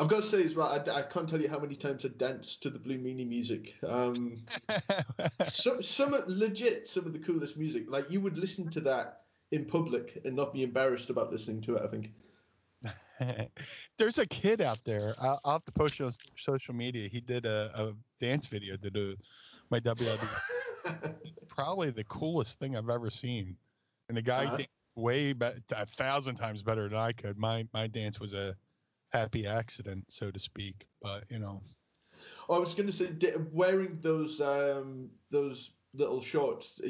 I've got to say as well, I, I, can't tell you how many times I danced to the Blue Meanie music. Um, some, some legit, some of the coolest music. Like you would listen to that in public and not be embarrassed about listening to it. I think. There's a kid out there. I'll, I'll have to post on social media. He did a, a dance video to do my WLD. Probably the coolest thing I've ever seen. And the guy uh-huh. way be- a thousand times better than I could. My my dance was a happy accident, so to speak. But you know, I was going to say wearing those um, those little shorts.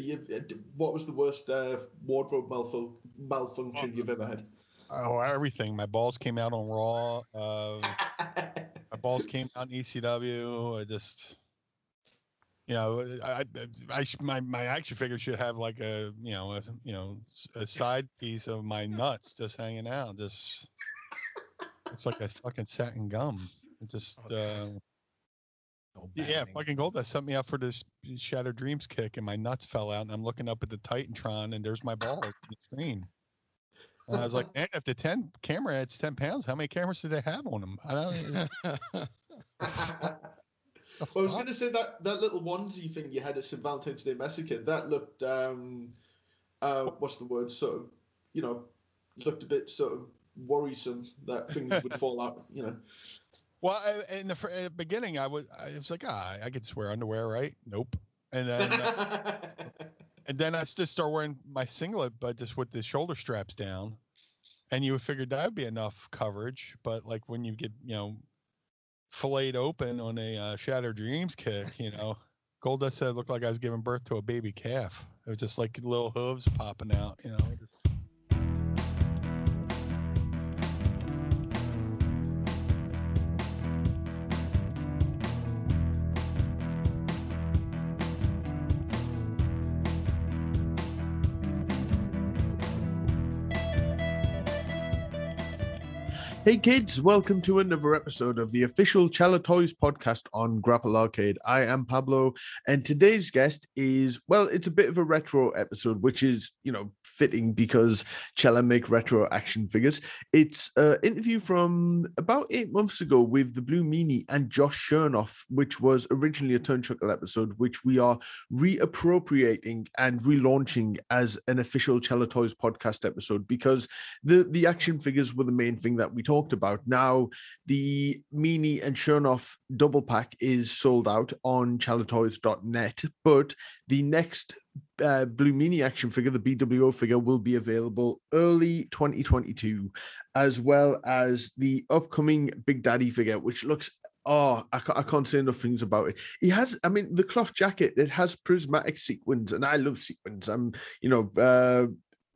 what was the worst uh, wardrobe malfun- malfunction you've ever had? Oh, everything. My balls came out on Raw. Uh, my balls came out in ECW. I just, you know, I, I, my my action figure should have like a, you know, a, you know, a side piece of my nuts just hanging out. Just, it's like a fucking satin gum. It just, uh, yeah, fucking gold. That set me up for this Shattered Dreams kick, and my nuts fell out, and I'm looking up at the Titantron, and there's my balls on the screen. And I was like, man, if the 10 camera adds 10 pounds, how many cameras do they have on them? I don't well, I was going to say that that little onesie thing you had at St. Valentine's Day Massacre, that looked, um, uh, what's the word, sort of, you know, looked a bit sort of worrisome that things would fall out, you know. Well, I, in, the, in, the, beginning, I was I was like, ah, I could wear underwear, right? Nope. And then uh, and then I just start wearing my singlet, but just with the shoulder straps down. And you would figure that would be enough coverage, but like when you get you know filleted open on a uh, Shattered Dreams kick, you know, Goldust said it looked like I was giving birth to a baby calf. It was just like little hooves popping out, you know. Hey kids, welcome to another episode of the official Chella Toys podcast on Grapple Arcade. I am Pablo, and today's guest is well, it's a bit of a retro episode, which is you know fitting because Chella make retro action figures. It's an interview from about eight months ago with the Blue Meanie and Josh Chernoff, which was originally a Turnchuckle episode, which we are reappropriating and relaunching as an official Chella Toys podcast episode because the the action figures were the main thing that we talked about. Now, the Meanie and Chernoff double pack is sold out on chellatoys.net, but the next uh, Blue Meanie action figure, the BWO figure, will be available early 2022, as well as the upcoming Big Daddy figure, which looks Oh, I can't, I can't say enough things about it. He has, I mean, the cloth jacket, it has prismatic sequins, and I love sequins. I'm, you know, uh,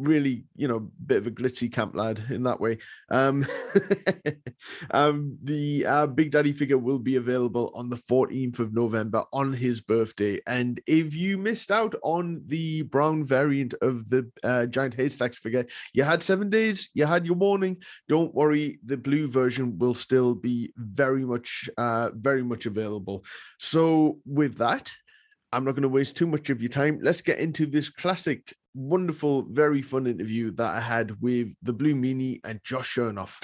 really, you know, bit of a glitzy camp lad in that way. Um, um, the uh, Big Daddy figure will be available on the 14th of November on his birthday. And if you missed out on the brown variant of the uh, Giant Haystacks figure, you had seven days, you had your warning. Don't worry, the blue version will still be very much, uh, very much available. So, with that, I'm not going to waste too much of your time. Let's get into this classic, wonderful, very fun interview that I had with the Blue Meanie and Josh Chernoff.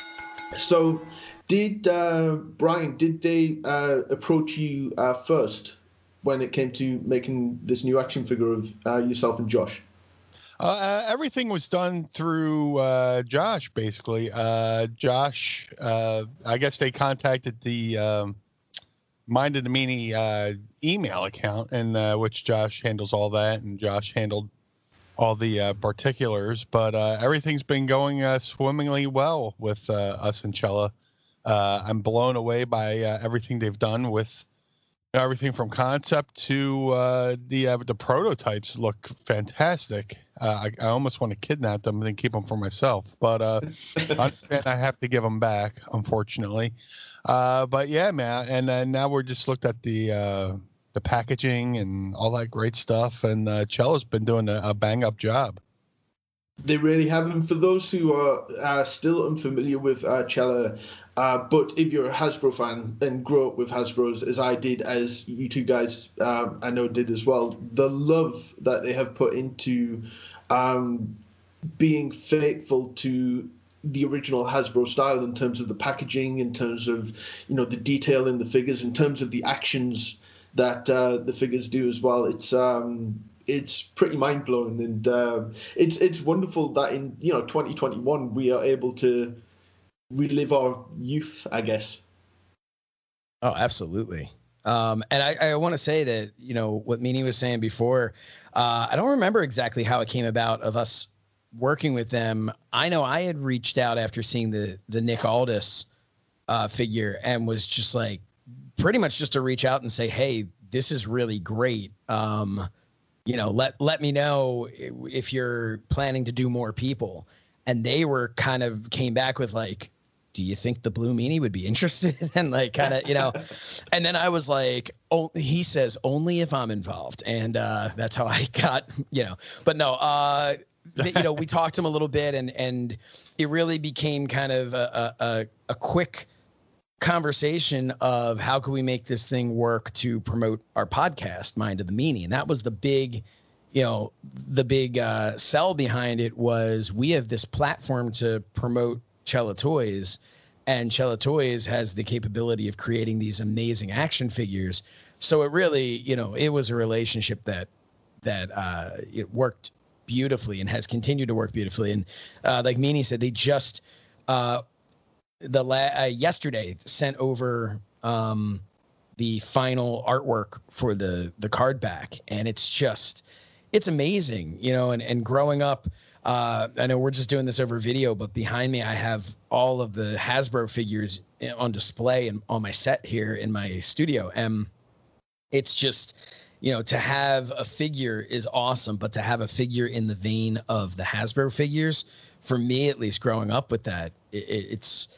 So, did uh, Brian? Did they uh, approach you uh, first when it came to making this new action figure of uh, yourself and Josh? Uh, uh, everything was done through Josh, basically. Josh, I guess they contacted the. Um, Minded Meanie uh, email account, and uh, which Josh handles all that, and Josh handled all the uh, particulars. But uh, everything's been going uh, swimmingly well with uh, us and Chella. I'm blown away by everything they've done with everything from concept to the the prototypes. Look fantastic. I, I, almost want to kidnap them and keep them for myself, but I have to give them back, unfortunately. Uh, but yeah, man, and now we're just looked at the uh, the packaging and all that great stuff, and uh, Chella's been doing a, a bang up job. They really have, and for those who are uh, still unfamiliar with uh, Chella, uh, but if you're a Hasbro fan and grew up with Hasbro's, as I did, as you two guys uh, I know did as well, the love that they have put into um, being faithful to the original Hasbro style in terms of the packaging, in terms of you know the detail in the figures, in terms of the actions that uh, the figures do as well. It's um, it's pretty mind blowing, and uh, it's it's wonderful that in you know 2021 we are able to relive our youth, I guess. Oh, absolutely. Um, and I, I want to say that you know what Meanie was saying before. Uh, I don't remember exactly how it came about of us working with them. I know I had reached out after seeing the the Nick Aldis uh, figure and was just like, pretty much just to reach out and say, hey, this is really great. Um, you know, let let me know if you're planning to do more people. And they were kind of came back with like, do you think the blue meanie would be interested and like kind of you know and then i was like oh he says only if i'm involved and uh that's how i got you know but no uh you know we talked to him a little bit and and it really became kind of a a, a quick conversation of how can we make this thing work to promote our podcast mind of the meanie and that was the big you know the big uh, sell behind it was we have this platform to promote Chella Toys, and Chella Toys has the capability of creating these amazing action figures. So it really, you know, it was a relationship that that uh, it worked beautifully and has continued to work beautifully. And uh, like Meanie said, they just uh, the la- uh, yesterday sent over um, the final artwork for the the card back, and it's just it's amazing, you know. And and growing up uh, I know we're just doing this over video, but behind me I have all of the Hasbro figures on display and on my set here in my studio. And it's just, you know, to have a figure is awesome, but to have a figure in the vein of the Hasbro figures, for me at least, growing up with that, it, it's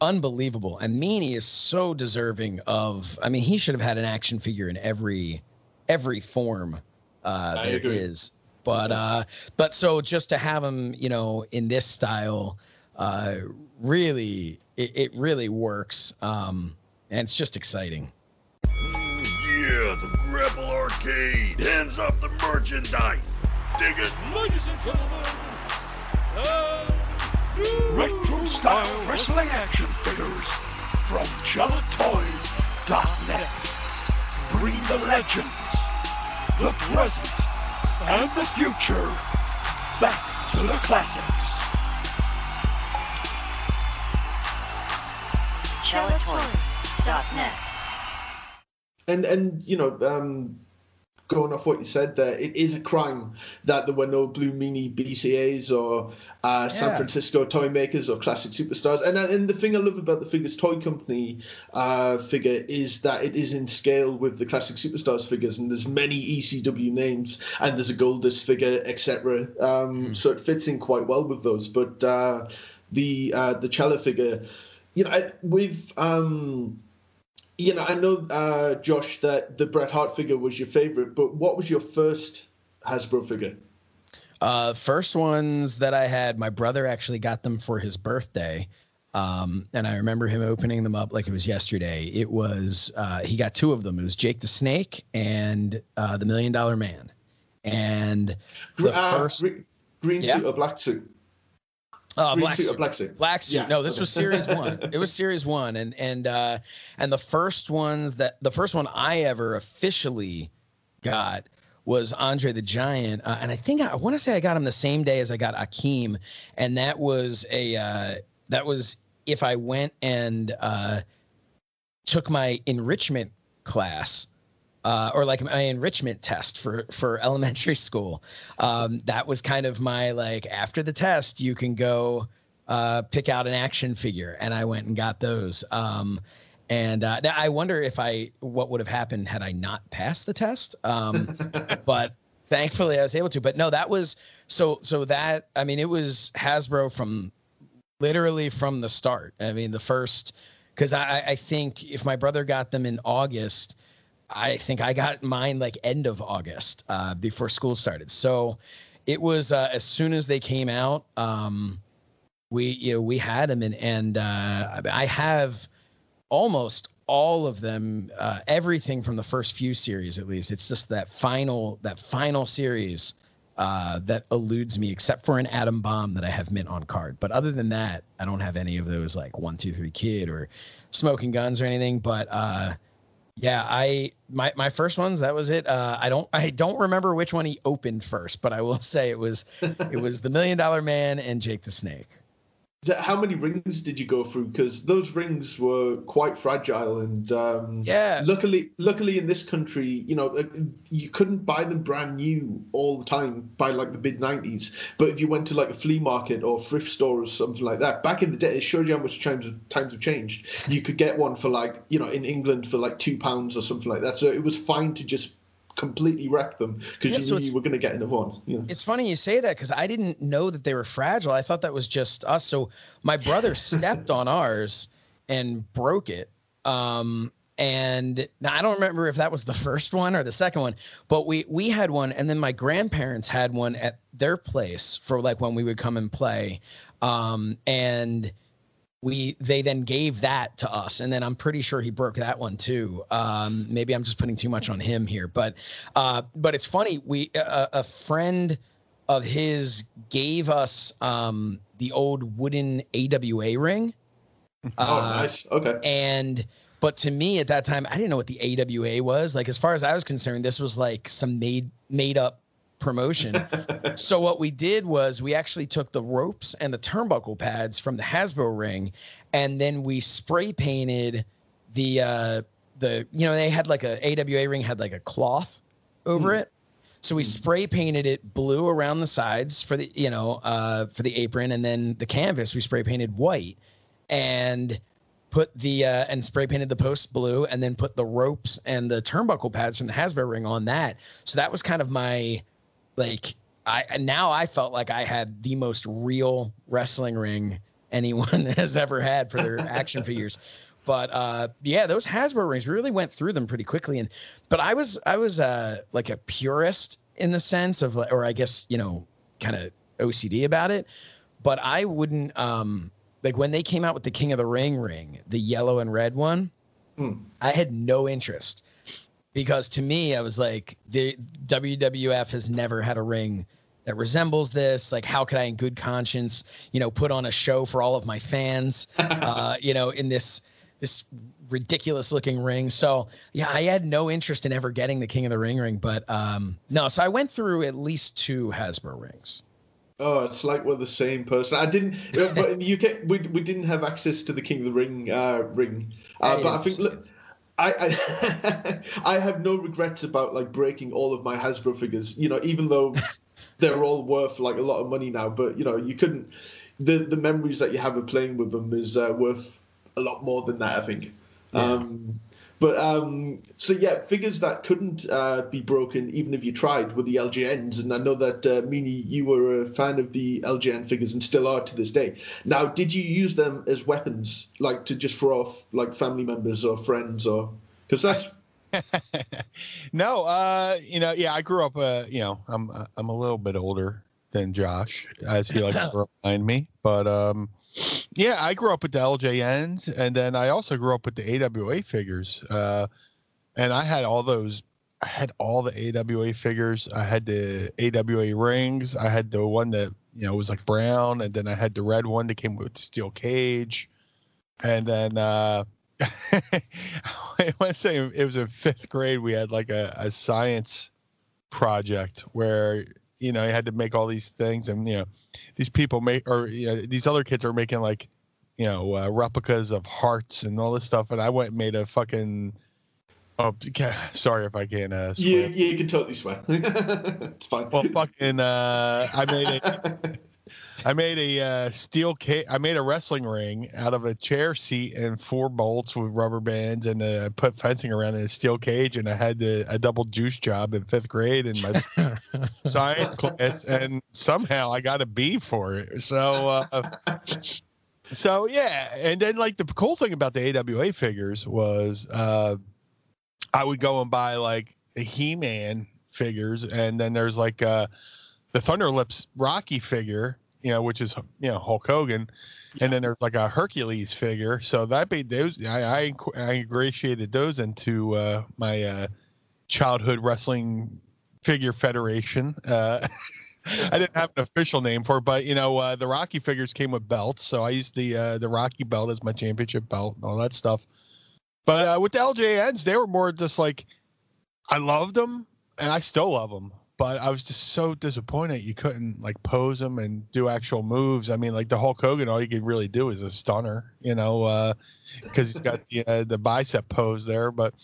unbelievable. And Meanie is so deserving of. I mean, he should have had an action figure in every every form uh, there agree. is but uh, but so just to have him, you know, in this style, uh, really, it, it really works, um, and it's just exciting. Yeah, the Grapple Arcade hands off the merchandise. Dig it, ladies and gentlemen. Uh, retro style wrestling action figures from ChellaToys.net. Bring the legends, the present and the future back to the classics. ChellaToys.net. And and you know, um, going off what you said there, it is a crime that there were no Blue Meanie BCAs or uh, San yeah. Francisco toy makers or classic superstars. And and the thing I love about the Figures Toy Company uh, figure is that it is in scale with the classic superstars figures, and there's many ECW names, and there's a Goldust figure, etc. Um, mm. So it fits in quite well with those. But uh, the uh, the Chella figure, you know, with um, you know, I know, uh, Josh, that the Bret Hart figure was your favorite, but what was your first Hasbro figure? Uh, first ones that I had, my brother actually got them for his birthday. Um, and I remember him opening them up like it was yesterday. It was, uh, he got two of them. It was Jake the Snake and uh, the Million Dollar Man. And the uh, first. Green, green yeah. suit or black suit? Uh, black suit, suit. black suit. Black suit. Yeah. No, this was series one. It was series one, and and uh, and the first ones that the first one I ever officially got was Andre the Giant, uh, and I think I, I want to say I got him the same day as I got Akeem, and that was a uh, that was if I went and uh, took my enrichment class uh, or like my enrichment test for for elementary school. Um, that was kind of my like after the test, you can go uh, pick out an action figure, and I went and got those. Um, and uh, I wonder if I what would have happened had I not passed the test. Um, but thankfully, I was able to. But no, that was so so that I mean, it was Hasbro from literally from the start. I mean, the first because I, I think if my brother got them in August I think I got mine like end of August uh, before school started. So it was uh, as soon as they came out, um, we you know we had them and and uh, I have almost all of them, uh, everything from the first few series at least. It's just that final that final series uh, that eludes me, except for an atom bomb that I have mint on card. But other than that, I don't have any of those like one, two, three kid or smoking guns or anything. But uh, yeah, I my my first ones that was it. Uh, I don't I don't remember which one he opened first, but I will say it was it was the Million Dollar Man and Jake the Snake. How many rings did you go through? Because those rings were quite fragile, and um, Yeah. luckily, luckily in this country, you know, you couldn't buy them brand new all the time by like the mid '90s. But if you went to like a flea market or thrift store or something like that, back in the day, it showed you how much times times have changed. You could get one for like, you know, in England for like two pounds or something like that. So it was fine to just completely wreck them because Yeah, you so knew you were going to get another one. You know? It's funny you say that because I didn't know that they were fragile. I thought that was just us. So my brother stepped on ours and broke it. Um, and now I don't remember if that was the first one or the second one, but we we had one, and then my grandparents had one at their place for like when we would come and play. Um, and we they then gave that to us. And then i'm pretty sure he broke that one too. Um maybe i'm just putting too much on him here but uh but it's funny. We a, a friend of his gave us um the old wooden awa ring. Oh, uh, nice. Okay. and but to me at that time i didn't know what the awa was. Like as far as i was concerned this was like some made made up promotion so what we did was we actually took the ropes and the turnbuckle pads from the Hasbro ring, and then we spray painted the uh, the you know they had like a AWA ring had like a cloth over Hmm. it, so we spray painted it blue around the sides for the you know uh, for the apron, and then the canvas we spray painted white, and put the uh, and spray painted the posts blue, and then put the ropes and the turnbuckle pads from the Hasbro ring on that. So that was kind of my like I now I felt like I had the most real wrestling ring anyone has ever had for their action figures. But uh yeah, those Hasbro rings we really went through them pretty quickly and but I was I was uh like a purist in the sense of like- or I guess, you know, kind of OCD about it, but I wouldn't um like when they came out with the King of the Ring ring, the yellow and red one, Hmm. I had no interest because to me, I was like, the WWF has never had a ring that resembles this. Like, how could I, in good conscience, you know, put on a show for all of my fans, uh, you know, in this this ridiculous looking ring. So yeah, I had no interest in ever getting the King of the Ring ring, but um, no. So I went through at least two Hasbro rings. Oh, it's like we're the same person. I didn't, but in the UK, we, we didn't have access to the King of the Ring uh, ring. Uh, but I think, look, I, I I have no regrets about like breaking all of my Hasbro figures. You know, even though they're all worth like a lot of money now, but you know, you couldn't. The the memories that you have of playing with them is uh, worth a lot more than that. I think. Um, but um, so yeah, figures that couldn't uh, be broken even if you tried were the LJNs, and I know that uh, Meanie, you were a fan of the LJN figures and still are to this day. Now, did you use them as weapons, like to just throw off like family members or friends, or because that's no, uh, you know, yeah, I grew up. Uh, you know, I'm I'm a little bit older than Josh, as he likes to remind me. But um, yeah, I grew up with the LJNs, and then I also grew up with the AWA figures. Uh, and I had all those. I had all the AWA figures. I had the AWA rings. I had the one that you know was like brown, and then I had the red one that came with the steel cage, and then. uh I want to say it was in fifth grade. We had like a, a science project where you know you had to make all these things, and you know these people make or you know these other kids are making like you know uh, replicas of hearts and all this stuff, and I went and made a fucking. Oh, sorry if I can't. Uh, you, swear. you can totally swear. it's fine. Well, fucking. Uh, I made a. I made a uh, steel cage. I made a wrestling ring out of a chair seat and four bolts with rubber bands, and uh, I put fencing around in a steel cage. And I had the, a double juice job in fifth grade in my science class, and somehow I got a B for it. So, uh, so yeah. And then like the cool thing about the AWA figures was, uh, I would go and buy like a He-Man figures, and then there's like uh, the Thunderlips Rocky figure, you know, which is you know Hulk Hogan, and then there's like a Hercules figure. So that made those I I, I ingratiated those into uh, my uh, childhood wrestling figure federation. Uh, I didn't have an official name for it, but you know, uh, the Rocky figures came with belts, so I used the uh, the Rocky belt as my championship belt and all that stuff. But uh, with the LJNs, they were more just like I loved them, and I still love them. But I was just so disappointed you couldn't like pose them and do actual moves. I mean, like the Hulk Hogan, all you could really do is a stunner, you know, because he's got the uh, the bicep pose there. But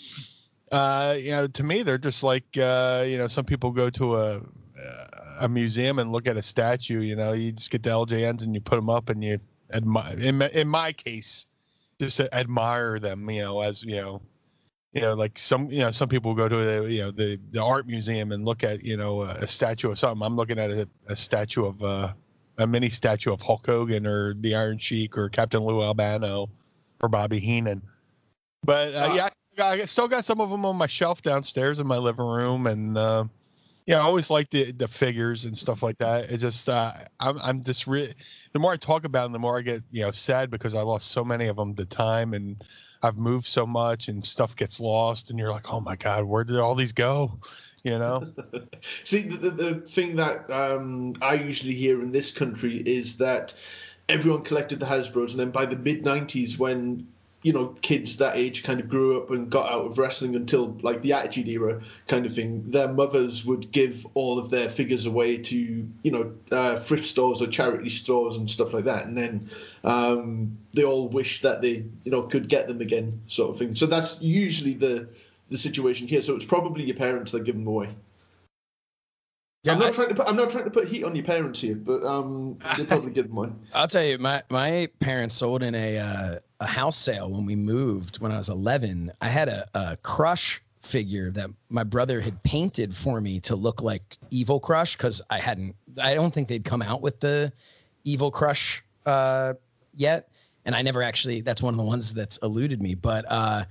uh, you know, to me, they're just like uh, you know, some people go to a a museum and look at a statue. You know, you just get the LJNs and you put them up and you admire. In in my case, just admire them. You know, as you know, you know, like some you know some people go to the you know the the art museum and look at you know a, statue of something. I'm looking at a, a statue of uh, a mini statue of Hulk Hogan or the Iron Sheik or Captain Lou Albano or Bobby Heenan. But uh, yeah, I still got some of them on my shelf downstairs in my living room, and uh, yeah, I always like the the figures and stuff like that. It's just uh, I'm I'm just re- the more I talk about them, the more I get you know sad because I lost so many of them to time, and I've moved so much, and stuff gets lost, and you're like, oh my god, where did all these go? You know. See, the, the, the thing that um, I usually hear in this country is that everyone collected the Hasbro's, and then by the mid '90s, when you know kids that age kind of grew up and got out of wrestling until like the attitude era kind of thing their mothers would give all of their figures away to you know uh, thrift stores or charity stores and stuff like that. And then um, they all wish that they you know could get them again sort of thing. So that's usually the the situation here. So it's probably your parents that give them away. Yeah, I'm not I, trying to put I'm not trying to put heat on your parents here, but um, they probably give them one. I'll tell you, my my parents sold in a uh, a house sale when we moved when I was 11. I had a, a Crush figure that my brother had painted for me to look like Evil Crush because I hadn't. I don't think they'd come out with the Evil Crush uh, yet, and I never actually. That's one of the ones that's eluded me, but. Uh,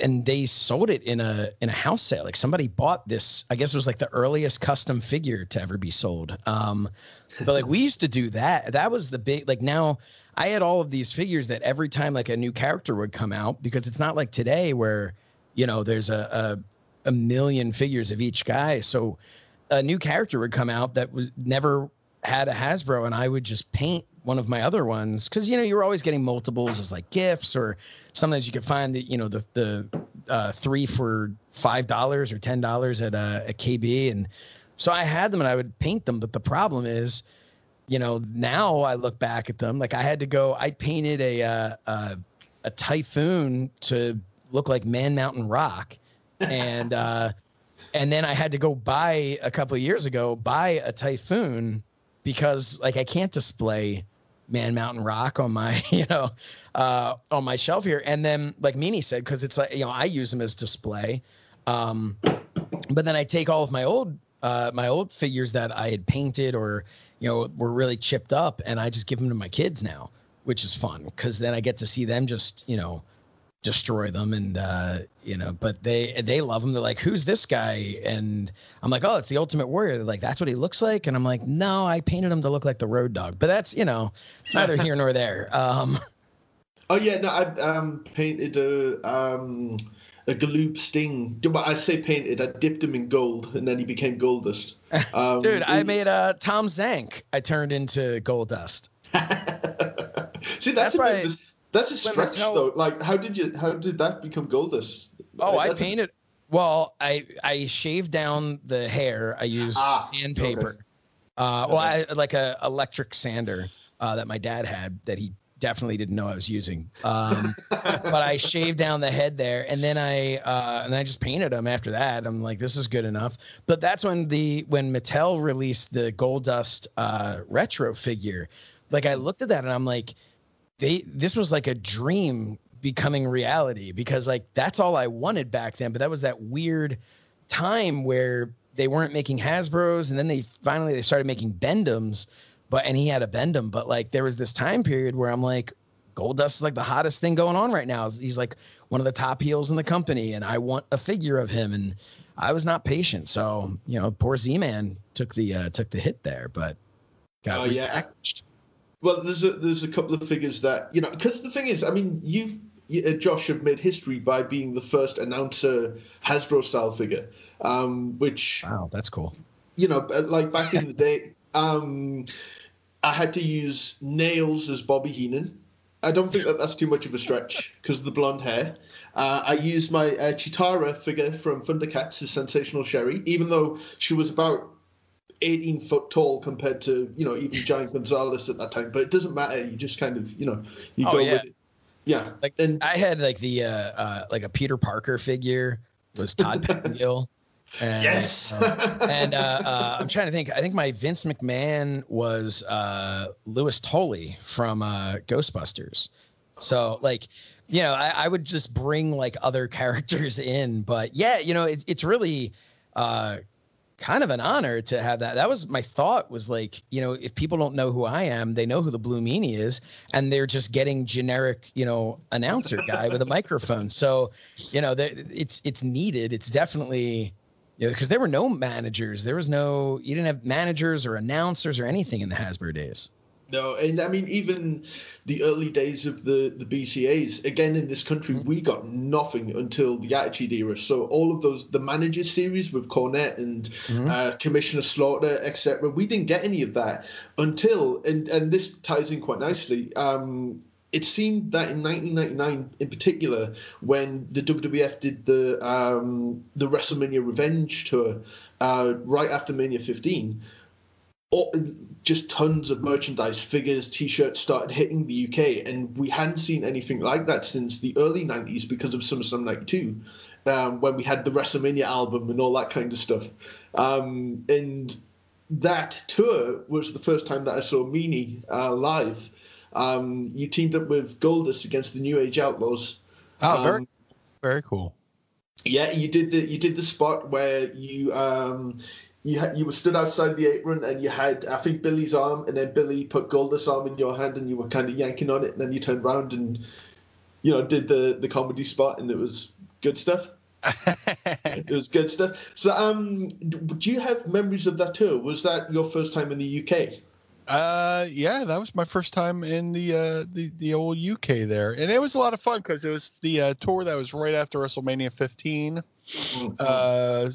and they sold it in a in a house sale. Like somebody bought this. I guess it was like the earliest custom figure to ever be sold. Um, but like we used to do that. That was the big like now. I had all of these figures that every time like a new character would come out because it's not like today where you know there's a a, a million figures of each guy. So a new character would come out that was never had a Hasbro, and I would just paint one of my other ones because you know you were always getting multiples as like gifts or sometimes you could find the you know the the uh, three for five dollars or ten dollars at a, a KB and so I had them and I would paint them but the problem is you know now I look back at them like I had to go I painted a uh, a, a typhoon to look like Man Mountain Rock and uh, and then I had to go buy a couple of years ago buy a typhoon because like I can't display Man Mountain Rock on my, you know, uh, on my shelf here. And then, like Meanie said, because it's like, you know, I use them as display. Um, but then I take all of my old, uh, my old figures that I had painted or, you know, were really chipped up, and I just give them to my kids now, which is fun because then I get to see them just, you know, destroy them and uh you know but they they love him they're like who's this guy? And i'm like oh it's the ultimate warrior. They're like that's what he looks like? And i'm like no i painted him to look like the road dog. But that's you know it's neither here nor there. Um oh yeah no i um painted a um a Galoob Sting. I say painted. I dipped him in gold, and then he became Goldust. Um, Dude, I made a uh, Tom Zenk. I turned into Goldust. See, that's, that's why. That's a stretch, though. Like, how did you? How did that become Goldust? Oh, I painted. A... Well, I I shaved down the hair. I used ah, sandpaper. Okay. Uh, well, I like a electric sander uh, that my dad had that he definitely didn't know I was using. Um, but I shaved down the head there, and then I uh, and I just painted them after that. I'm like, this is good enough. But that's when the when Mattel released the Goldust uh, retro figure. Like I looked at that and I'm like, they this was like a dream becoming reality because like that's all I wanted back then. But that was that weird time where they weren't making Hasbro's and then they finally they started making Bend-Ems, but and he had a Bend-Em, but like there was this time period where I'm like, Goldust is like the hottest thing going on right now. He's like one of the top heels in the company, and I want a figure of him. And I was not patient, so you know, poor Z-Man took the uh, took the hit there, but got oh yeah, well, there's a there's a couple of figures that you know because the thing is, I mean, you've uh, Josh have made history by being the first announcer Hasbro style figure, um, which wow, that's cool. you know, uh, like back in the day, um, I had to use nails as Bobby Heenan. I don't think that that's too much of a stretch because of the blonde hair. Uh, I used my uh, Cheetara figure from Thundercats as Sensational Sherri, even though she was about 18 foot tall compared to, you know, even Giant Gonzalez at that time. But it doesn't matter. You just kind of, you know, you Oh, go yeah. with it. Yeah. Like and I had like the uh, uh like a Peter Parker figure was Todd Pettengill. And, yes. uh, and uh, uh, I'm trying to think. I think my Vince McMahon was uh, Louis Tully from uh, Ghostbusters. So like, you know, I, I would just bring like other characters in. But yeah, you know, it's it's really uh, kind of an honor to have that. That was my thought. Was like, you know, if people don't know who I am, they know who the Blue Meanie is, and they're just getting generic, you know, announcer guy with a microphone. So, you know, it's it's needed. It's definitely you know, because there were no managers. There was no, you didn't have managers or announcers or anything in the Hasbro days. No, and I mean even the early days of the the BCAs. Again, in this country, we got nothing until the Attitude Era. So all of those the managers series with Cornette and uh, Commissioner Slaughter, etc. We didn't get any of that until and and this ties in quite nicely. Um, it seemed that in 1999, in particular, when the WWF did the um, the WrestleMania Revenge tour uh, right after Mania 15 all, just tons of merchandise, figures, T-shirts started hitting the UK, and we hadn't seen anything like that since the early '90s because of SummerSlam '92, um, when we had the WrestleMania album and all that kind of stuff. Um, and that tour was the first time that I saw Meanie uh, live. Um, you teamed up with Goldust against the New Age Outlaws. Oh, very, Um, very cool. yeah, you did the you did the spot where you um you had you were stood outside the apron and you had I think Billy's arm and then Billy put Goldust's arm in your hand and you were kind of yanking on it and then you turned around and you know did the the comedy spot and it was good stuff. It was good stuff. So um, do you have memories of that tour? Was that your first time in the UK? Uh, yeah, that was my first time in the uh the the old UK there, and it was a lot of fun because it was the uh, tour that was right after WrestleMania 15. Uh,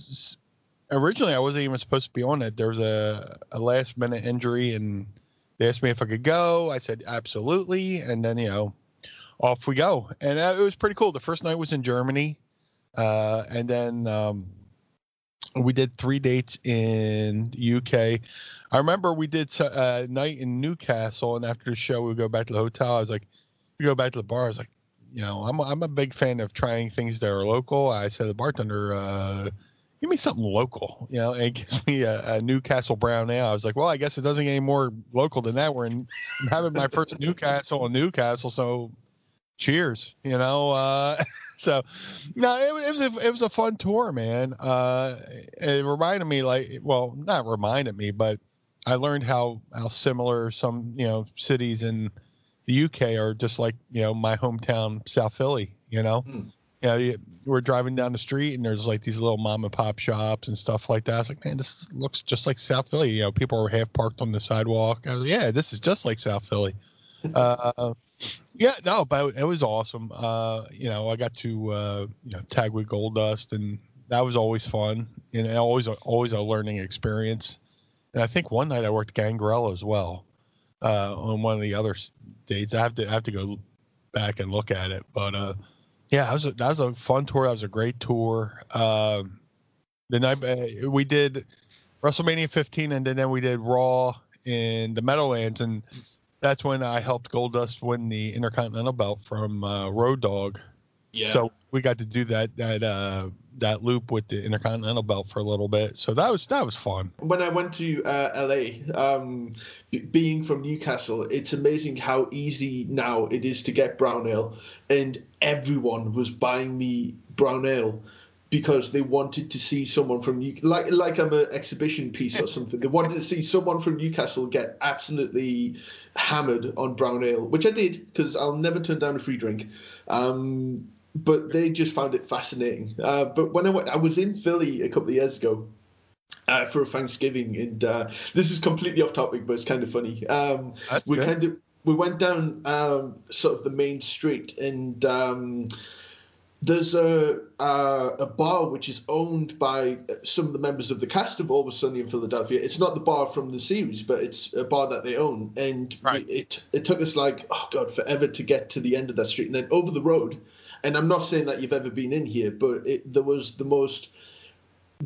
originally I wasn't even supposed to be on it. There was a a last minute injury, and they asked me if I could go. I said absolutely, and then you know, off we go, and uh, it was pretty cool. The first night was in Germany, uh, and then um, we did three dates in the UK. I remember we did a night in Newcastle, and after the show, we would go back to the hotel. I was like, we go back to the bar. I was like, you know, I'm I'm a big fan of trying things that are local. I said to the bartender, uh, give me something local, you know, and gives me a, a Newcastle brown ale. I was like, well, I guess it doesn't get any more local than that. We're in, I'm having my first Newcastle in Newcastle, so cheers, you know. Uh, so no, it, it was a, it was a fun tour, man. Uh, it reminded me like, well, not reminded me, but I learned how how similar some you know cities in the UK are just like you know my hometown South Philly. You know, Hmm. you know, you, we're driving down the street and there's like these little mom and pop shops and stuff like that. I was like, man, this looks just like South Philly. You know, people are half parked on the sidewalk. I was like, yeah, this is just like South Philly. uh, yeah, no, but it was awesome. Uh, you know, I got to uh, you know tag with Goldust, and that was always fun, and always always a learning experience. And I think one night I worked Gangrel as well uh, on one of the other dates. I have to I have to go back and look at it, but uh, yeah, that was a, that was a fun tour. That was a great tour. Um, the night uh, we did WrestleMania 15, and then, then we did Raw in the Meadowlands, and that's when I helped Goldust win the Intercontinental Belt from uh, Road Dog. Yeah. So we got to do that that uh, that loop with the Intercontinental Belt for a little bit. So that was that was fun. when I went to uh, LA, um, being from Newcastle, it's amazing how easy now it is to get brown ale, and everyone was buying me brown ale because they wanted to see someone from New- like like I'm an exhibition piece or something. They wanted to see someone from Newcastle get absolutely hammered on brown ale, which I did because I'll never turn down a free drink. Um, but they just found it fascinating. Uh, but when I went, I was in Philly a couple of years ago, uh, for Thanksgiving, and uh, this is completely off topic, but it's kind of funny. Um, we good. kind of we went down um, sort of the main street, and um, there's a uh, a bar which is owned by some of the members of the cast of All Always Sunny in Philadelphia. It's not the bar from the series, but it's a bar that they own, and Right. it it took us like oh god forever to get to the end of that street, and then over the road. And I'm not saying that you've ever been in here, but it, there was the most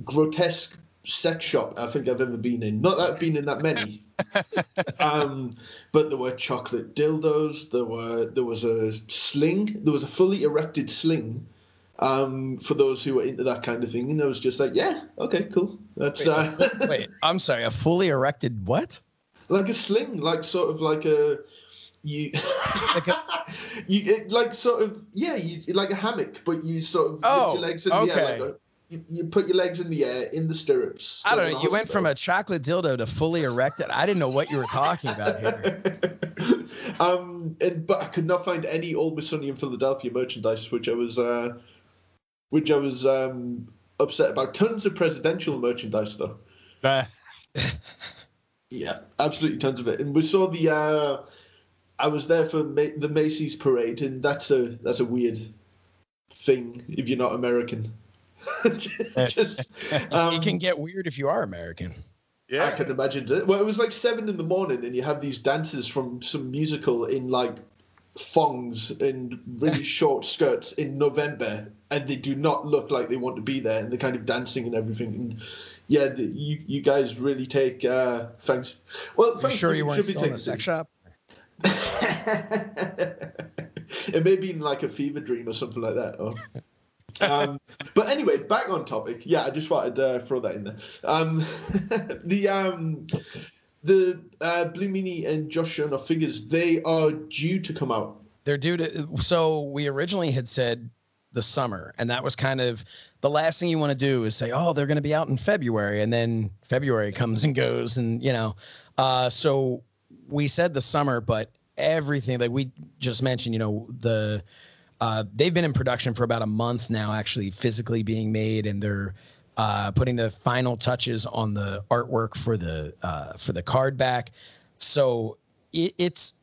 grotesque sex shop I think I've ever been in. Not that I've been in that many. um, but there were chocolate dildos. There were there was a sling. There was a fully erected sling. Um, for those who were into that kind of thing, and I was just like, yeah, okay, cool. That's uh, Wait, I'm sorry. A fully erected what? like a sling, like sort of like a you, you it- like sort of yeah, you like a hammock, but you sort of Oh, put your legs in the air, like a, you, you put your legs in the air in the stirrups. I don't know. a You went from a chocolate dildo to fully erected. I didn't know what you were talking about here. um, and but I could not find any Always Sunny in Philadelphia merchandise, which I was, uh, which I was um, upset about. Tons of presidential merchandise, though. Uh, Yeah, absolutely tons of it. And we saw the. Uh, I was there for Ma- the Macy's parade, and that's a that's a weird thing if you're not American. Just, um, it can get weird if you are American. yeah. I can imagine. it. Well, it was like seven in the morning, and you have these dancers from some musical in like thongs and really short skirts in November, and they do not look like they want to be there, and they're kind of dancing and everything. And yeah, the, you you guys really take uh, thanks. Well, You thanks sure to- you weren't should be still in a sex shop? it may be in like a fever dream or something like that. Or, um, but anyway, back on topic. Yeah, I just wanted to uh, throw that in there. Um, the um, the uh, Blue Meanie and Josh Chernoff figures they are due to come out. They're due to. So we originally had said the summer, and that was kind of the last thing you want to do is say, oh, they're going to be out in February, and then February comes and goes, and you know. Uh, so we said the summer, but everything like we just mentioned, you know, the uh, they've been in production for about a month now, actually physically being made, and they're uh, putting the final touches on the artwork for the uh, for the card back. So it, it's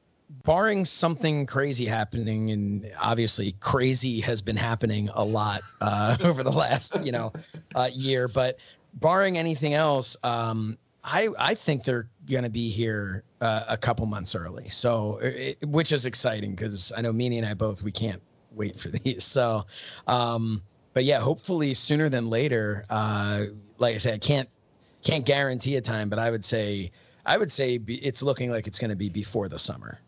barring something crazy happening, and obviously crazy has been happening a lot uh, over the last you know uh, year, but barring anything else, um, I I think they're going to be here uh, a couple months early. So it, which is exciting because I know Meanie and I both we can't wait for these. So, um, but yeah, hopefully sooner than later. Uh, like I said, I can't can't guarantee a time, but I would say I would say it's looking like it's going to be before the summer.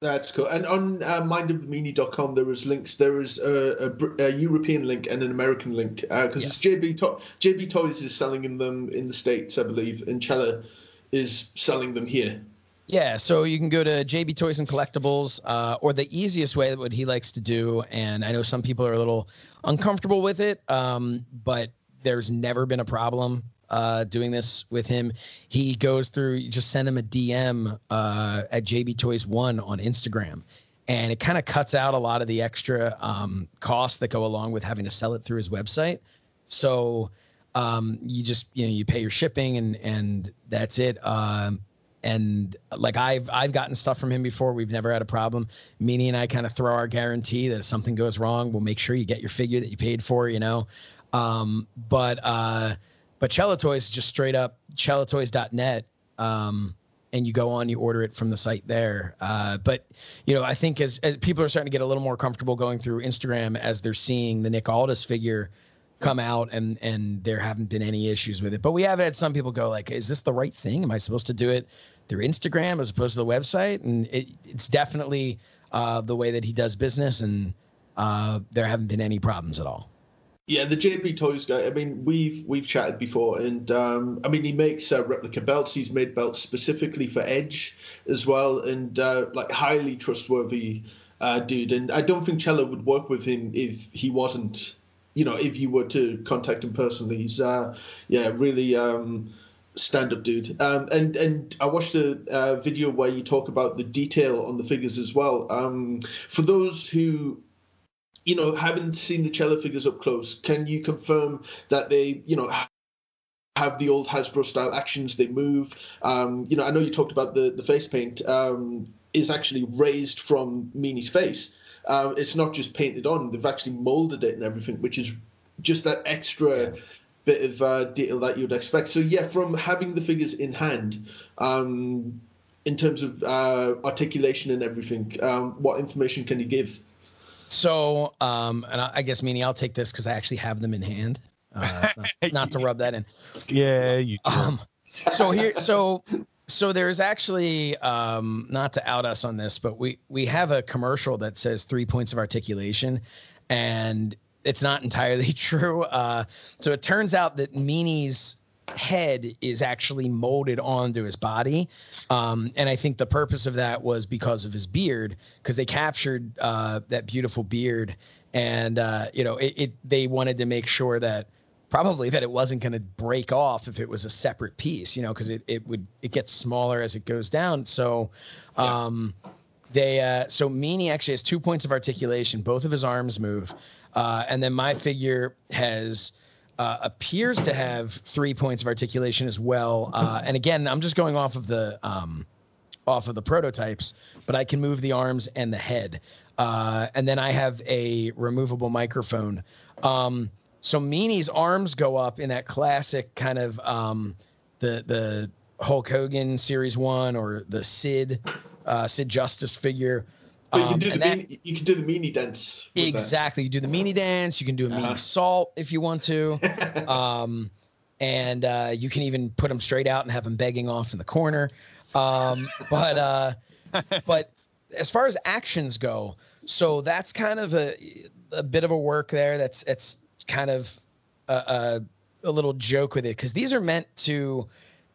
That's cool. And on uh, mindofthemeanie.com, there was links. There is a, a, a European link and an American link because Yes. JB to- JB Toys is selling in them in the states, I believe, and Chella is selling them here. Yeah, so you can go to JB Toys and Collectibles, uh, or the easiest way, what he likes to do, and I know some people are a little uncomfortable with it, um, but there's never been a problem uh, doing this with him. He goes through, you just send him a DM uh, at JB Toys One on Instagram, and it kind of cuts out a lot of the extra um, costs that go along with having to sell it through his website. So um, you just you know you pay your shipping and and that's it. Um, and like I've I've gotten stuff from him before. We've never had a problem. Meanie and I kind of throw our guarantee that if something goes wrong, we'll make sure you get your figure that you paid for. You know, um, but uh, but Chella Toys is just straight up chellatoys.net. Um, and you go on, you order it from the site there. Uh, but you know, I think as, as people are starting to get a little more comfortable going through Instagram as they're seeing the Nick Aldis figure come out and and there haven't been any issues with it. But we have had some people go like, "Is this the right thing? Am I supposed to do it through Instagram as opposed to the website?" And it, it's definitely uh, the way that he does business, and uh, there haven't been any problems at all. Yeah, the JB Toys guy. I mean, we've we've chatted before, and um, I mean, he makes uh, replica belts. He's made belts specifically for Edge as well, and uh, like highly trustworthy uh, dude. And I don't think Chella would work with him if he wasn't, you know, if you were to contact him personally. He's uh, yeah, really um, stand-up dude. Um, and and I watched a uh, video where you talk about the detail on the figures as well. Um, for those who you know, haven't seen the Chella figures up close, can you confirm that they, you know, have the old Hasbro style actions? They move. Um, you know, I know you talked about the the face paint um, is actually raised from Meanie's face. Um, it's not just painted on; they've actually molded it and everything, which is just that extra bit of uh, detail that you'd expect. So yeah, from having the figures in hand, um, in terms of uh, articulation and everything, um, what information can you give? So, um, and I, I guess, Meanie I'll take this because I actually have them in hand. Uh, not, not to rub that in. Yeah, you. do. Um, so here, so so there's actually um, not to out us on this, but we we have a commercial that says three points of articulation, and it's not entirely true. Uh, so it turns out that Meanie's head is actually molded onto his body, um, and I think the purpose of that was because of his beard, because they captured uh, that beautiful beard, and uh, you know it, it they wanted to make sure that probably that it wasn't going to break off if it was a separate piece, you know, because it, it would it gets smaller as it goes down. So um they uh so Meanie actually has two points of articulation, both of his arms move. Uh and then my figure has uh, appears to have three points of articulation as well. Uh, and again, I'm just going off of the um, off of the prototypes, but I can move the arms and the head. Uh, and then I have a removable microphone. Um, so Meanie's arms go up in that classic kind of um, the the Hulk Hogan Series One or the Sid uh, Sid Justice figure. But you can Um, do the and that- meanie, you can do the meanie dance. with that. exactly. You do the meanie dance. You can do a meanie Uh-huh. salt if you want to. um, and uh, you can even put them straight out and have them begging off in the corner. Um, but uh, but as far as actions go, so that's kind of a a bit of a work there. That's it's kind of a, a, a little joke with it because these are meant to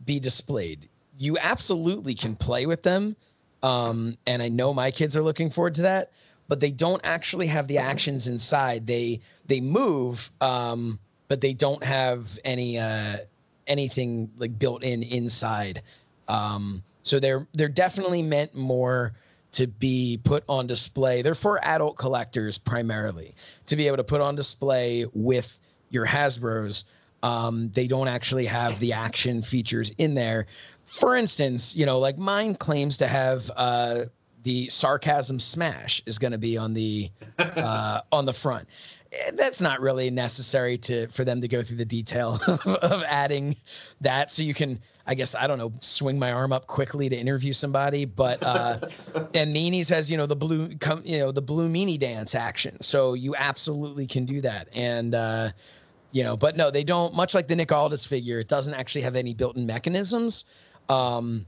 be displayed. You absolutely can play with them, um, and I know my kids are looking forward to that. But they don't actually have the actions inside. They they move, um, but they don't have any uh, anything like built in inside. Um, so they're they're definitely meant more to be put on display. They're for adult collectors primarily to be able to put on display with your Hasbro's. Um, they don't actually have the action features in there. For instance, you know, like mine claims to have uh, the sarcasm smash is going to be on the uh, on the front. Eh, That's not really necessary to for them to go through the detail of, of adding that. So you can, I guess, I don't know, swing my arm up quickly to interview somebody. But uh, and Meanies has you know the blue, come you know the blue meanie dance action. So you absolutely can do that. And uh, you know, but no, they don't. Much like the Nick Aldis figure, it doesn't actually have any built-in mechanisms. Um,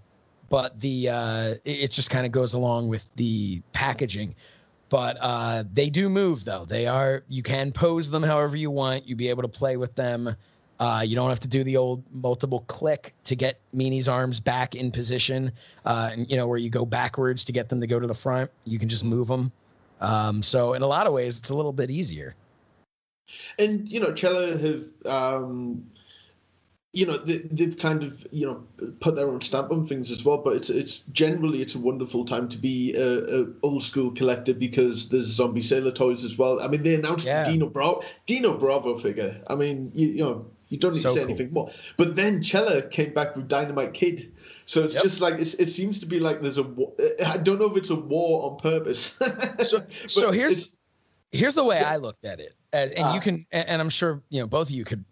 but the uh, it, just kind of goes along with the packaging. But uh, they do move though. They are you can pose them however you want. You be able to play with them. Uh, you don't have to do the old multiple click to get Meanie's arms back in position. Uh, and you know where you go backwards to get them to go to the front. You can just move them. Um, so in a lot of ways, it's a little bit easier. and you know Chella have um you know they, they've kind of you know put their own stamp on things as well but it's it's generally it's a wonderful time to be a, a old school collector because there's zombie sailor toys as well i mean they announced Yeah. the dino bravo dino bravo figure i mean you, you know you don't need So to say cool. anything more but then Chella came back with dynamite kid so it's Yep. just like it's, it seems to be like there's a i don't know if it's a war on purpose So- so here's- here's the way I looked at it, as, and Ah. you can, and and I'm sure you know both of you could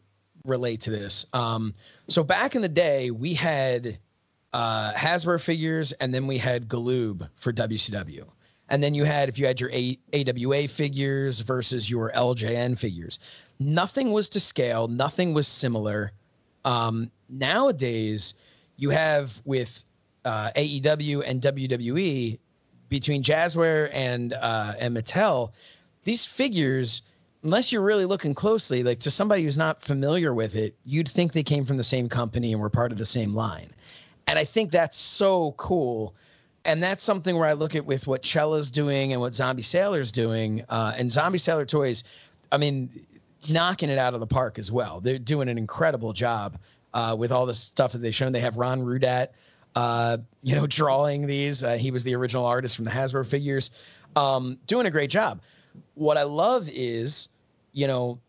relate to this. Um, so back in the day, we had uh, Hasbro figures, and then we had Galoob for WCW, and then you had if you had your A- AWA figures versus your LJN figures. Nothing was to scale. Nothing was similar. Um, nowadays, you have with uh, AEW and WWE between Jazzware and uh, and Mattel, these figures, unless you're really looking closely, like to somebody who's not familiar with it, you'd think they came from the same company and were part of the same line. And I think that's so cool. And that's something where I look at with what Chella's doing and what Zombie Sailor's doing. Uh, and Zombie Sailor Toys, I mean, knocking it out of the park as well. They're doing an incredible job uh, with all the stuff that they've shown. They have Ron Rudat, uh, you know, drawing these. Uh, he was the original artist from the Hasbro figures, um, doing a great job. What I love is, you know,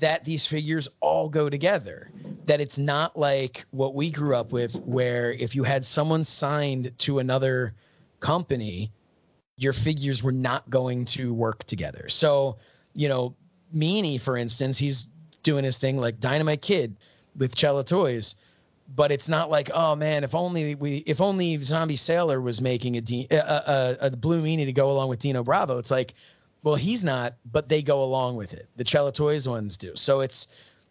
that these figures all go together. That it's not like what we grew up with, where if you had someone signed to another company, your figures were not going to work together. So, you know, Meanie, for instance, he's doing his thing like Dynamite Kid with Chella Toys, but it's not like, oh man, if only we, if only Zombie Sailor was making a, D, a, a, a Blue Meanie to go along with Dino Bravo. It's like, well, he's not, but they go along with it. The Chella Toys ones do. So it's,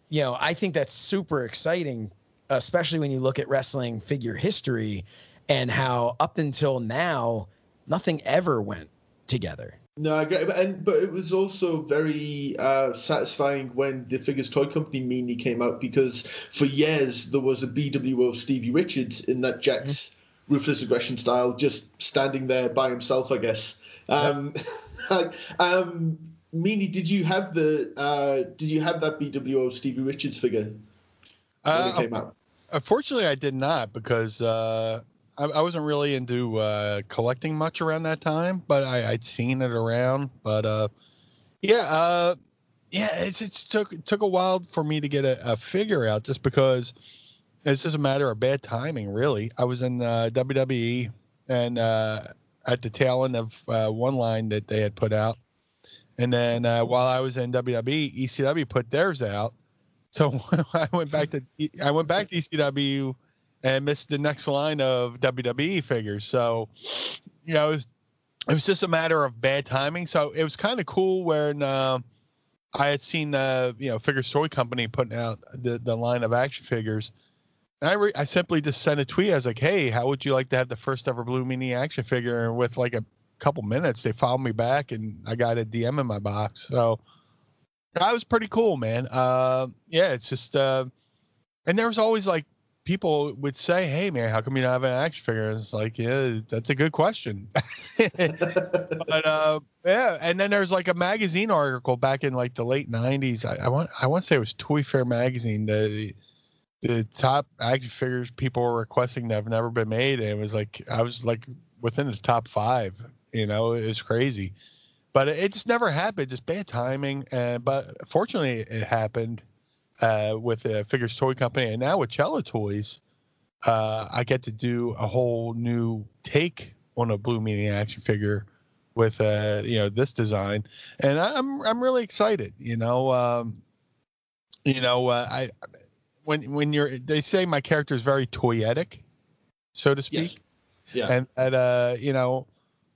you know, I think that's super exciting, especially when you look at wrestling figure history and how up until now, nothing ever went together. No, I agree. But, and, but it was also very uh, satisfying when the Figures Toy Company Meanie came out because for years there was a BWO Stevie Richards in that Jakks mm-hmm. ruthless aggression style, just standing there by himself, I guess. Um, um, Meanie, did you have the uh, did you have that BWO Stevie Richards figure when uh, it came out? Unfortunately, I did not because uh, I, I, wasn't really into uh, collecting much around that time. But I, would seen it around. But uh, yeah, uh, yeah, it's it's took it took a while for me to get a, a, figure out just because it's just a matter of bad timing. Really, I was in the WWE and at the tail end of one line that they had put out and then uh, while I was in WWE, ECW put theirs out. So I went back to I went back to ECW and missed the next line of WWE figures. So you know, it was, it was just a matter of bad timing. So it was kind of cool when uh, I had seen the you know Figures Toy Company putting out the the line of action figures. I re- I simply just sent a tweet. I was like, "Hey, how would you like to have the first ever Blue Meanie action figure And with like a couple minutes, they followed me back and I got a DM in my box. So that was pretty cool, man. Uh, yeah, it's just, uh, and there was always like people would say, "Hey, man, how come you don't have an action figure?" And it's like, yeah, that's a good question. but uh, yeah, and then there's like a magazine article back in like the late '90s. I, I want I want to say it was Toy Fair magazine. The the top action figures people were requesting that have never been made, and it was like I was like within the top five you know, it's crazy, but it just never happened. Just bad timing. Uh, but fortunately, it happened uh, with the Figures Toy Company, and now with Cella Toys, uh, I get to do a whole new take on a Blue Meanie action figure with uh, you know this design, and I'm I'm really excited. You know, um, you know, uh, I when when you're they say my character is very toyetic, so to speak. Yes. Yeah. And, and uh, you know,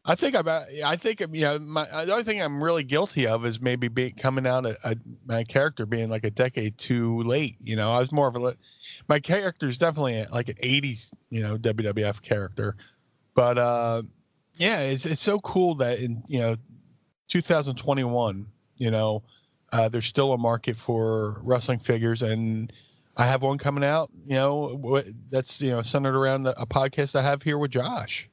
I think about. I think you know. My, the only thing I'm really guilty of is maybe being coming out a, a, my character being like a decade too late. You know, I was more of a. My character is definitely like an '80s, you know, WWF character, but uh, yeah, it's it's so cool that in you know, 2021, you know, uh, there's still a market for wrestling figures, and I have one coming out. You know, that's you know centered around a podcast I have here with Josh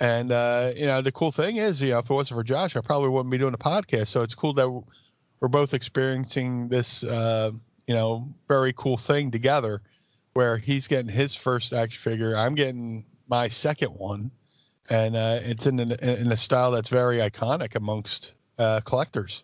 and uh, you know, the cool thing is, you know, if it wasn't for Josh, I probably wouldn't be doing a podcast. So it's cool that we're both experiencing this, uh, you know, very cool thing together, where he's getting his first action figure, I'm getting my second one, and uh, it's in a, in a style that's very iconic amongst uh, collectors.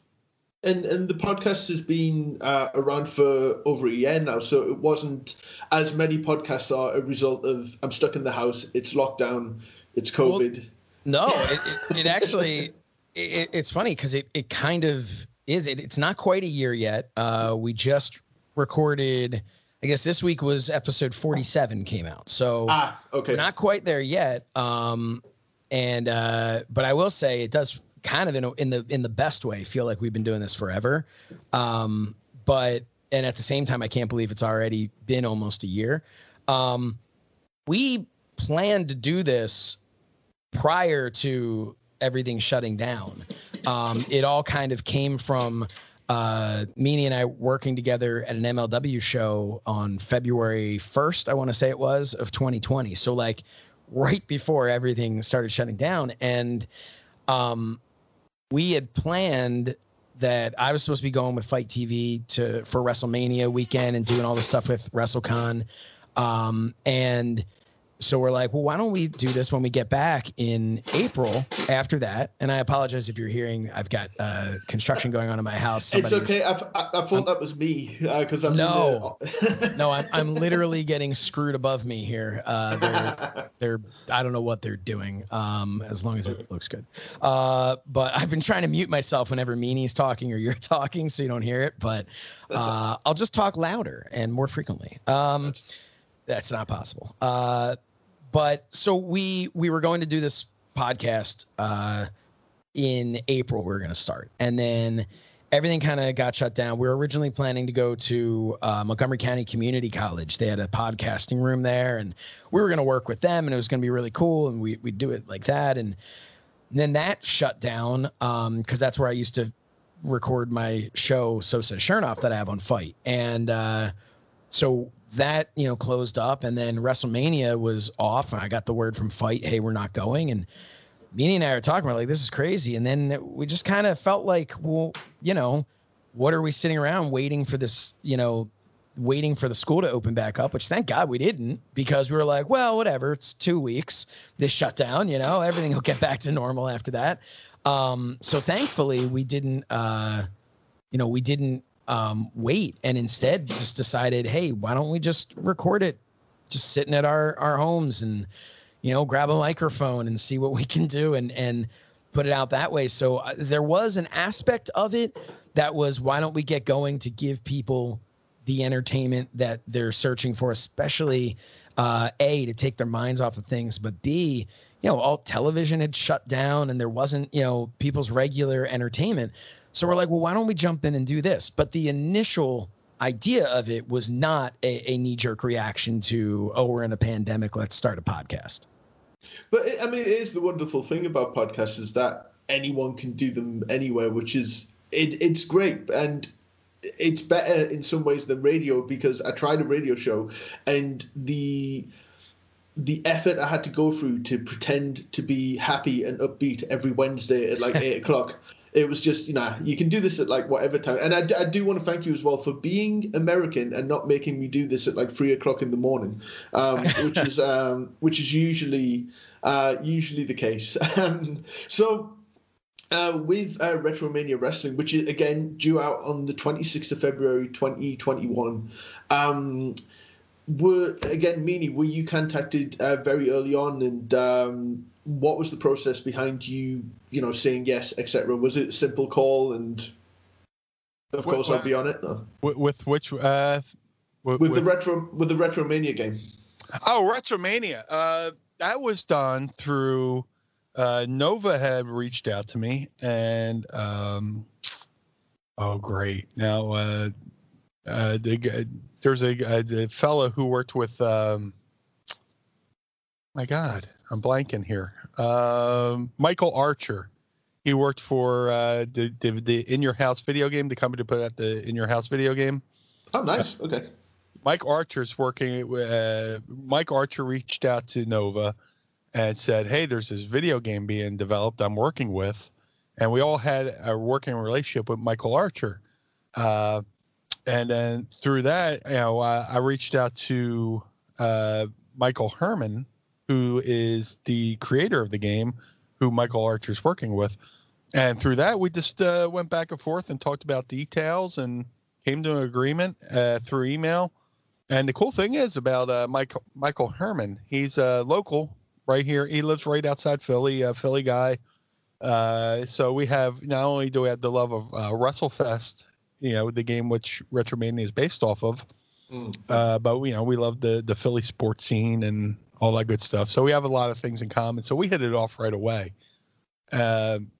And and the podcast has been uh, around for over a year now, so it wasn't as many podcasts are a result of I'm stuck in the house, it's lockdown it's COVID. Well, no, it, it, it actually, it, it's funny because it, it kind of is. It, it's not quite a year yet. Uh, we just recorded, I guess this week was episode 47 came out. So ah, okay. not quite there yet. Um, and, uh, but I will say it does kind of in, a, in the, in the best way feel like we've been doing this forever. Um, but, and at the same time, I can't believe it's already been almost a year. Um, we planned to do this prior to everything shutting down. Um, it all kind of came from uh, and I working together at an MLW show on February 1st, I want to say it was, of 2020. So, like, right before everything started shutting down. And um, we had planned that I was supposed to be going with FITE TV to for WrestleMania weekend and doing all the stuff with WrestleCon. Um, and so we're like, well, why don't we do this when we get back in April after that? And I apologize if you're hearing, I've got uh, construction going on in my house. It's Somebody was- okay. I, I, I thought that was me because I'm No. no, I'm, I'm literally getting screwed above me here. Uh, they're, they're, I don't know what they're doing. Um, as long as it looks good. Uh, but I've been trying to mute myself whenever Meanie's talking or you're talking, so you don't hear it. But uh, I'll just talk louder and more frequently. Um, that's not possible. Uh, but so we we were going to do this podcast uh, in April. We were going to start, and then everything kind of got shut down. We were originally planning to go to uh, Montgomery County Community College. They had a podcasting room there, and we were going to work with them, and it was going to be really cool, and we we'd do it like that, and then that shut down because that's where I used to record my show So Says Chernoff that I have on FITE, and uh, so that you know closed up, and then WrestleMania was off, and I got the word from FITE, hey, we're not going, and Meanie and I were talking about like this is crazy, and then we just kind of felt like, well, you know, what are we sitting around waiting for this, you know, waiting for the school to open back up? Which thank God we didn't, because we were like, well, whatever, it's two weeks, this shutdown, you know, everything will get back to normal after that. Um, so thankfully we didn't, uh, you know, we didn't um, wait, and instead just decided, hey, why don't we just record it, just sitting at our our homes and you know, grab a microphone and see what we can do and and put it out that way. So uh, there was an aspect of it that was why don't we get going to give people the entertainment that they're searching for, especially uh, a to take their minds off of things, but b you know all television had shut down and there wasn't you know people's regular entertainment. So we're like, well, why don't we jump in and do this? But the initial idea of it was not a, a knee jerk reaction to oh we're in a pandemic let's start a podcast But I mean, it is the wonderful thing about podcasts is that anyone can do them anywhere, which is it. It's great and it's better in some ways than radio because I tried a radio show and the the effort I had to go through to pretend to be happy and upbeat every Wednesday at like eight o'clock. It was just, you know, you can do this at like whatever time. And I, I do want to thank you as well for being American and not making me do this at like three o'clock in the morning, um, which is um, which is usually uh, usually the case. Um, so uh, with uh, Retromania Wrestling, which is again due out on the 26th of February 2021. Um, were again, Meanie, were you contacted uh, very early on, and um, what was the process behind you, you know, saying yes, etc.? Was it a simple call, and of course I'll be on it no? With, with which uh, with, with the retro with the Retromania game. oh Retromania. Uh, that was done through uh, Nova had reached out to me and um, oh great now uh, uh, the, there's a, a, fellow who worked with um, my God I'm blanking here um, Michael Archer. He worked for uh, the, the the In Your House video game, the company that put out the In Your House video game. Oh, nice. Okay. Mike Archer's working. Uh, Mike Archer reached out to Nova and said, "Hey, there's this video game being developed. I'm working with," and we all had a working relationship with Michael Archer. Uh, and then through that, you know, uh, I reached out to uh, Michael Herman, who is the creator of the game, who Michael Archer's working with. And through that, we just uh, went back and forth and talked about details and came to an agreement uh, through email. And the cool thing is about uh, Michael Michael Herman, he's a local right here. He lives right outside Philly, a Philly guy. Uh, so we have not only do we have the love of uh, WrestleFest, you know, the game which Retromania is based off of, Mm. uh, but you know we love the the Philly sports scene and all that good stuff. So we have a lot of things in common. So we hit it off right away. Um,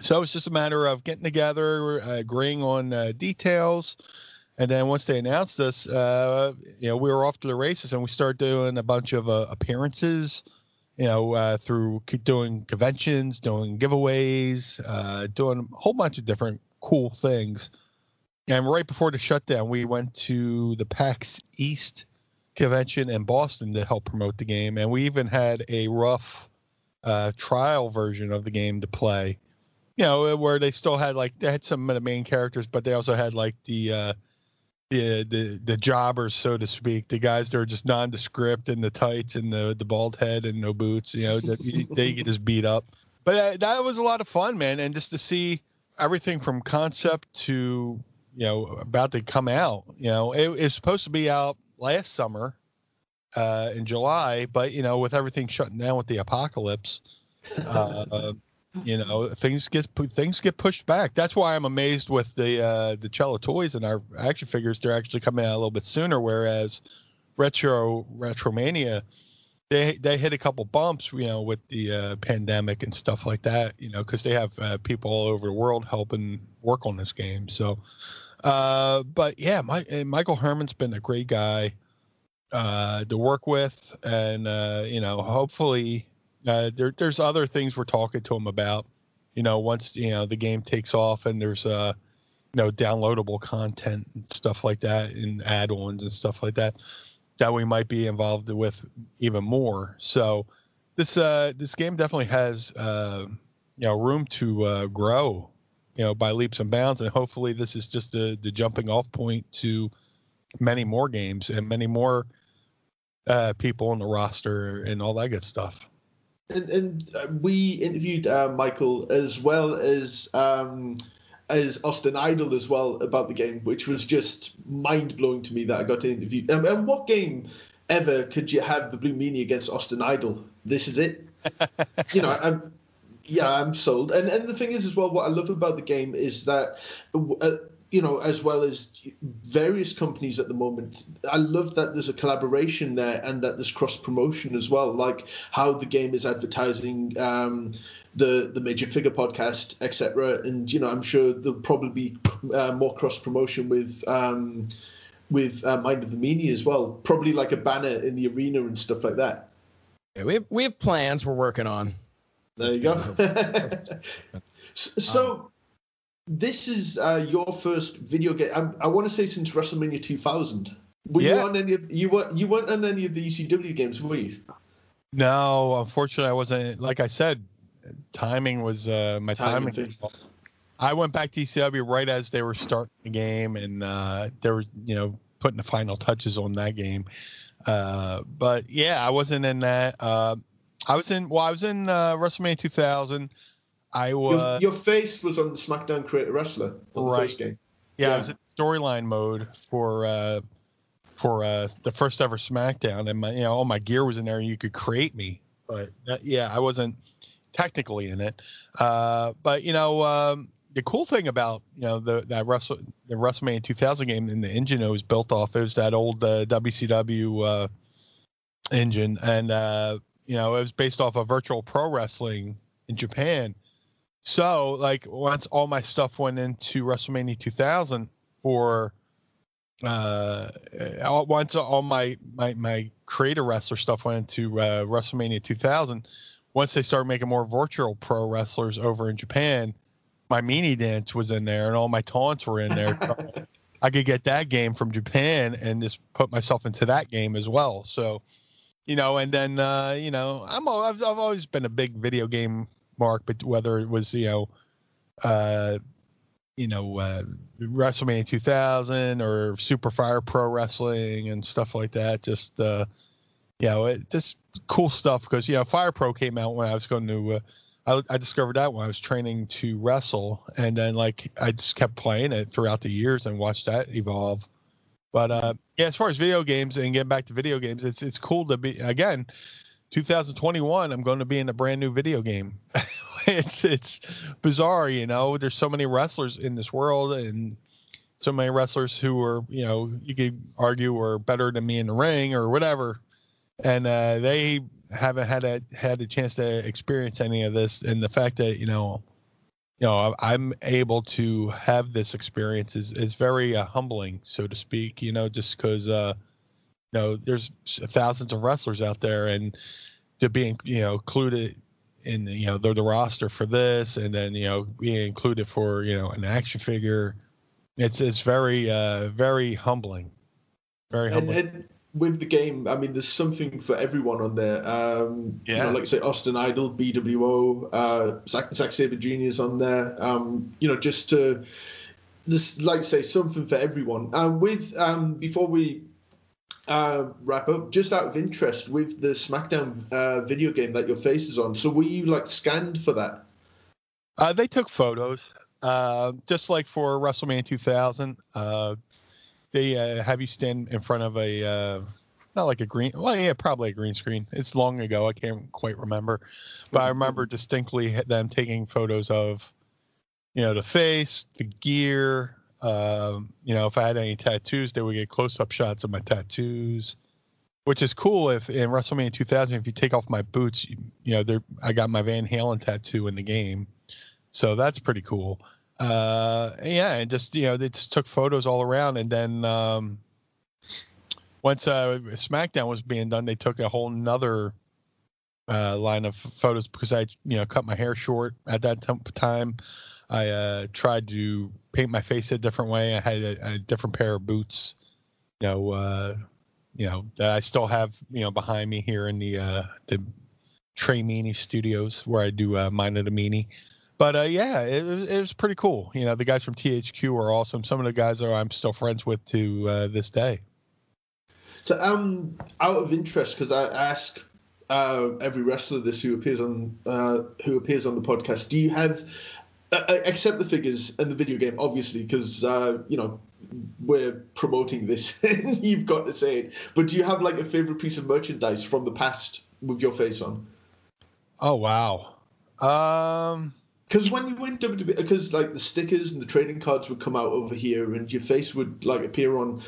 so it's just a matter of getting together, uh, agreeing on uh, details, and then once they announced us, uh, you know, we were off to the races, and we started doing a bunch of uh, appearances. You know, uh, through doing conventions, doing giveaways, uh, doing a whole bunch of different cool things. And right before the shutdown, we went to the PAX East convention in Boston to help promote the game, and we even had a rough uh, trial version of the game to play. You know, where they still had like they had some of the main characters, but they also had like the uh, the the the jobbers, so to speak, the guys that are just nondescript in the tights and the the bald head and no boots. You know, that, they get just beat up. But uh, that was a lot of fun, man, and just to see everything from concept to you know about to come out. You know, it is supposed to be out last summer uh, in July, but you know, with everything shutting down with the apocalypse, uh, you know, things get things get pushed back. That's why I'm amazed with the uh, the Chella toys and our action figures. They're actually coming out a little bit sooner, whereas retro retromania they they hit a couple bumps, you know, with the uh, pandemic and stuff like that, you know, because they have uh, people all over the world helping work on this game. So, uh, but yeah, my, Michael Herman's been a great guy uh, to work with, and uh, you know, hopefully, uh, there there's other things we're talking to him about. You know, once you know the game takes off and there's uh, you know, downloadable content and stuff like that, and add-ons and stuff like that that we might be involved with even more. So this uh, this game definitely has uh, you know room to uh, grow, you know, by leaps and bounds, and hopefully this is just the the jumping off point to many more games and many more uh, people on the roster and all that good stuff. And, and uh, we interviewed uh, Michael as well as um, as Austin Idol as well about the game, which was just mind blowing to me that I got to interview. Um, and what game ever could you have the Blue Meanie against Austin Idol? This is it. you know, I'm yeah, I'm sold. And and the thing is as well, what I love about the game is that. Uh, you know, as well as various companies at the moment. I love that there's a collaboration there and that there's cross promotion as well, like how the game is advertising um, the the major figure podcast, etc. And you know, I'm sure there'll probably be uh, more cross promotion with. Um, with uh, Mind of the Meanie as well, probably like a banner in the arena and stuff like that. Yeah, we have, we have plans we're working on. There you go. so, um, this is uh, your first video game. I, I want to say since WrestleMania 2000. Were yeah. you on any of you were you weren't on any of the ECW games, were you? No, unfortunately, I wasn't. Like I said, timing was uh, my timing. timing I went back to ECW right as they were starting the game, and uh, they were, you know, putting the final touches on that game. Uh, but yeah, I wasn't in that. Uh, I was in. Well, I was in uh, WrestleMania 2000. I was. Your, your, face was on the SmackDown Creator Wrestler on right. the first game. Yeah, yeah. I was in storyline mode for uh, for uh, the first ever SmackDown, and my, you know, all my gear was in there, and you could create me. But yeah, I wasn't technically in it. Uh, but you know, um, the cool thing about you know the that Wrestle the WrestleMania 2000 game and the engine it was built off is that old uh, WCW uh, engine, and uh, you know it was based off of Virtual Pro Wrestling in Japan. So like once all my stuff went into WrestleMania 2000 for uh once all my my my creator wrestler stuff went into uh, WrestleMania 2000 once they started making more virtual pro wrestlers over in Japan, my meanie dance was in there and all my taunts were in there. I could get that game from Japan and just put myself into that game as well. So, you know, and then uh, you know, I'm I've, I've always been a big video game mark, but whether it was you know, uh, you know, uh, WrestleMania 2000 or Super Fire Pro Wrestling and stuff like that, just uh, you know, it just cool stuff because you know Fire Pro came out when I was going to. Uh, I, I, discovered that when I was training to wrestle, and then like I just kept playing it throughout the years and watched that evolve. But uh, yeah, as far as video games and getting back to video games, it's it's cool to be again. 2021, I'm going to be in a brand new video game. it's it's bizarre, you know. There's so many wrestlers in this world, and so many wrestlers who are, you know, you could argue are better than me in the ring or whatever and uh, they haven't had a had a chance to experience any of this. And the fact that you know, you know, I'm able to have this experience is is very uh, humbling, so to speak. You know, just because uh, you know, there's thousands of wrestlers out there, and to be you know included in you know the, the roster for this, and then you know being included for you know an action figure, it's it's very uh very humbling, very humbling. And, and with the game, I mean, there's something for everyone on there. Um, yeah. You know, like I say, Austin Idol, BWO, uh, Zack, Zack Sabre Jr. is on there. Um, you know, just to this, like I say, something for everyone. Um, with um, before we uh, wrap up, just out of interest, with the SmackDown uh, video game that your face is on, so were you like scanned for that? Uh, they took photos, uh, just like for WrestleMania 2000. Uh, they uh, have you stand in front of a uh, not like a green, well, yeah, probably a green screen. It's long ago, I can't quite remember, but I remember distinctly them taking photos of, you know, the face, the gear. Um, you know, if I had any tattoos, they would get close-up shots of my tattoos which is cool if in WrestleMania 2000, if you take off my boots, you, you know, there I got my Van Halen tattoo in the game, so that's pretty cool. Uh, yeah, and just you know, they just took photos all around, and then um, once uh, SmackDown was being done, they took a whole nother uh, line of photos because I, you know, cut my hair short at that t- time. I uh, tried to paint my face a different way. I had a, a different pair of boots, you know, uh, you know that I still have, you know, behind me here in the uh, the Trey Meany Studios where I do uh, Mind of the Meanie. But uh, yeah, it, was- it was pretty cool. You know, the guys from THQ are awesome. Some of the guys are I'm still friends with to uh, this day. So, um, out of interest, because I ask uh, every wrestler this who appears on uh, who appears on the podcast, do you have, uh, uh, except the figures and the video game, obviously, because uh, you know we're promoting this, you've got to say it. But do you have like a favorite piece of merchandise from the past with your face on? Oh wow. Um, Because when you went WWE, because like the stickers and the trading cards would come out over here, and your face would like appear on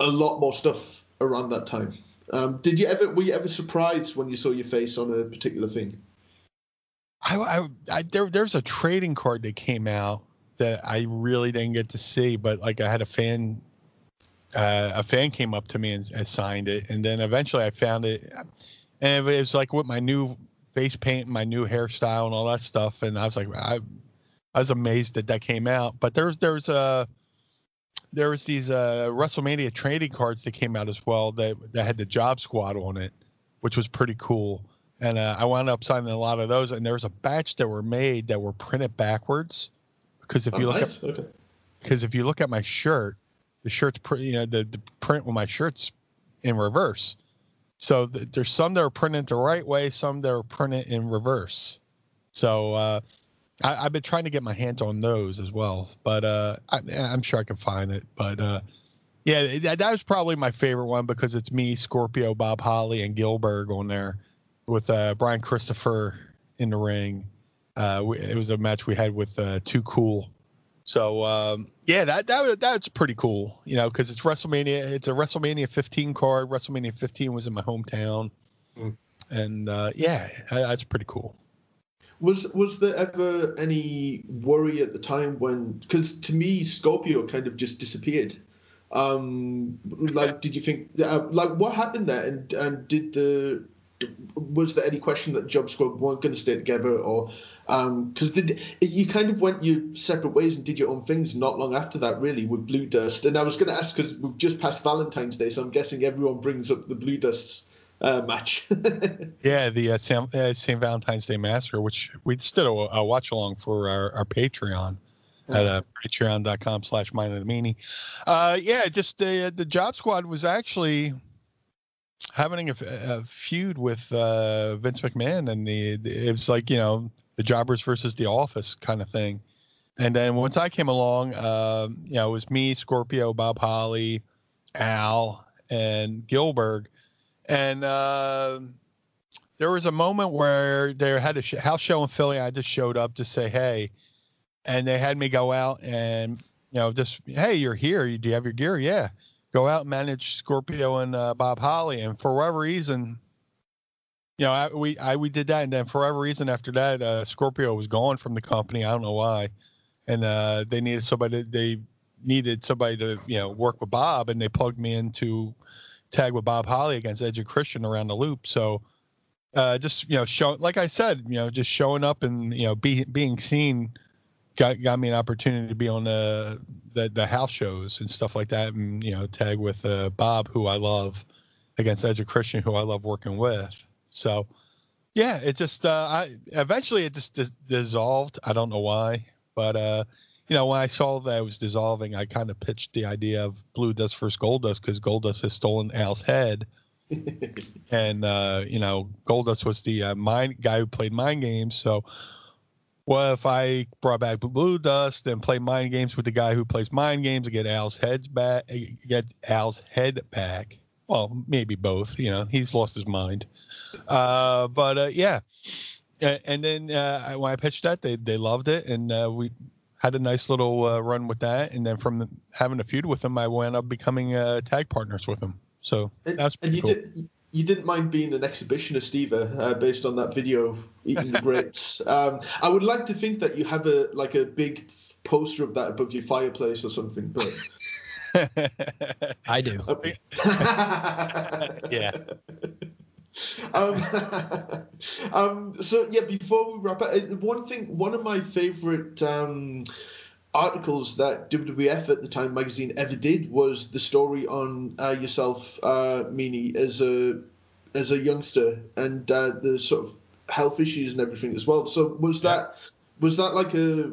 a lot more stuff around that time. Um, did you ever were you ever surprised when you saw your face on a particular thing? I, I, I there there's a trading card that came out that I really didn't get to see, but like I had a fan, uh, a fan came up to me and, and signed it, and then eventually I found it, and it was like with my new face paint, my new hairstyle, and all that stuff, and I was like, I, I was amazed that that came out. But there's there's a there was these uh, WrestleMania trading cards that came out as well that that had the Job Squad on it, which was pretty cool. And uh, I wound up signing a lot of those. And there was a batch that were made that were printed backwards, because if Oh, you look nice. at okay. because if you look at my shirt, the shirt's pretty, you know, the, the print with my shirt's in reverse. So th- there's some that are printed the right way, some that are printed in reverse. So uh, I, I've been trying to get my hands on those as well, but uh, I, I'm sure I can find it. But uh, yeah, that, that was probably my favorite one because it's me, Scorpio, Bob Holly, and Gillberg on there with uh, Brian Christopher in the ring. Uh, we, it was a match we had with uh, Too Cool. So um, yeah, that that that's pretty cool, you know, because it's WrestleMania. It's a WrestleMania 15 card. WrestleMania 15 was in my hometown, Mm. and uh, yeah, that's pretty cool. Was was there ever any worry at the time when? Because to me, Scorpio kind of just disappeared. Um, like, did you think? Uh, like, what happened there? And and did the was there any question that Job Squad weren't going to stay together, or because did you kind of went your separate ways and did your own things not long after that, really, with Blue Dust? And I was going to ask because we've just passed Valentine's Day, so I'm guessing everyone brings up the Blue Dust uh, match. Yeah, the uh, Sam, uh, St. Valentine's Day Massacre, which we just did a, a watch along for our, our Patreon at uh, patreon.com slash mind of the meanie. Uh, yeah, just the the Job Squad was actually having a, a feud with uh, Vince McMahon, and the, the it was like you know the Jobbers versus the Office kind of thing. And then once I came along, um, you know, it was me, Scorpio, Bob Holly, Al, and Gillberg, and. Uh, there was a moment where they had a house show in Philly. I just showed up to say hey, and they had me go out and you know just hey, you're here. Do you have your gear? Yeah. Go out and manage Scorpio and uh, Bob Holly. And for whatever reason, you know, I, we I we did that, and then for whatever reason after that, uh, Scorpio was gone from the company. I don't know why, and uh, they needed somebody. They needed somebody to you know work with Bob, and they plugged me into tag with Bob Holly against Edge and Christian around the loop. So uh, just you know, show like I said, you know, just showing up and you know, be, being seen got got me an opportunity to be on the the, the house shows and stuff like that, and you know, tag with uh, Bob, who I love, against Edge of Christian, who I love working with. So, yeah, it just uh, I eventually it just dis- dissolved. I don't know why, but uh, you know, when I saw that it was dissolving, I kind of pitched the idea of Blue Dust versus Gold Dust because Gold Dust has stolen Al's head, and uh, you know, Gold Dust was the uh, mind guy who played mind games. So, what if I brought back Blue Dust and play mind games with the guy who plays mind games and get Al's heads back, get Al's head back? Well, maybe both. You know, he's lost his mind. Uh, but uh, yeah. And then uh, when I pitched that, they they loved it, and uh, we had a nice little uh, run with that. And then from the, having a feud with them, I wound up becoming uh, tag partners with them. So that's and you cool. did you didn't mind being an exhibitionist either, uh, based on that video eating the grapes. Um, I would like to think that you have a like a big poster of that above your fireplace or something, but. I do. Yeah. um, um, so yeah, before we wrap up, uh, one thing, one of my favorite um, articles that WWF at the time magazine ever did was the story on uh, yourself, uh, Meanie, as a as a youngster and uh, the sort of health issues and everything as well. So was that was that like a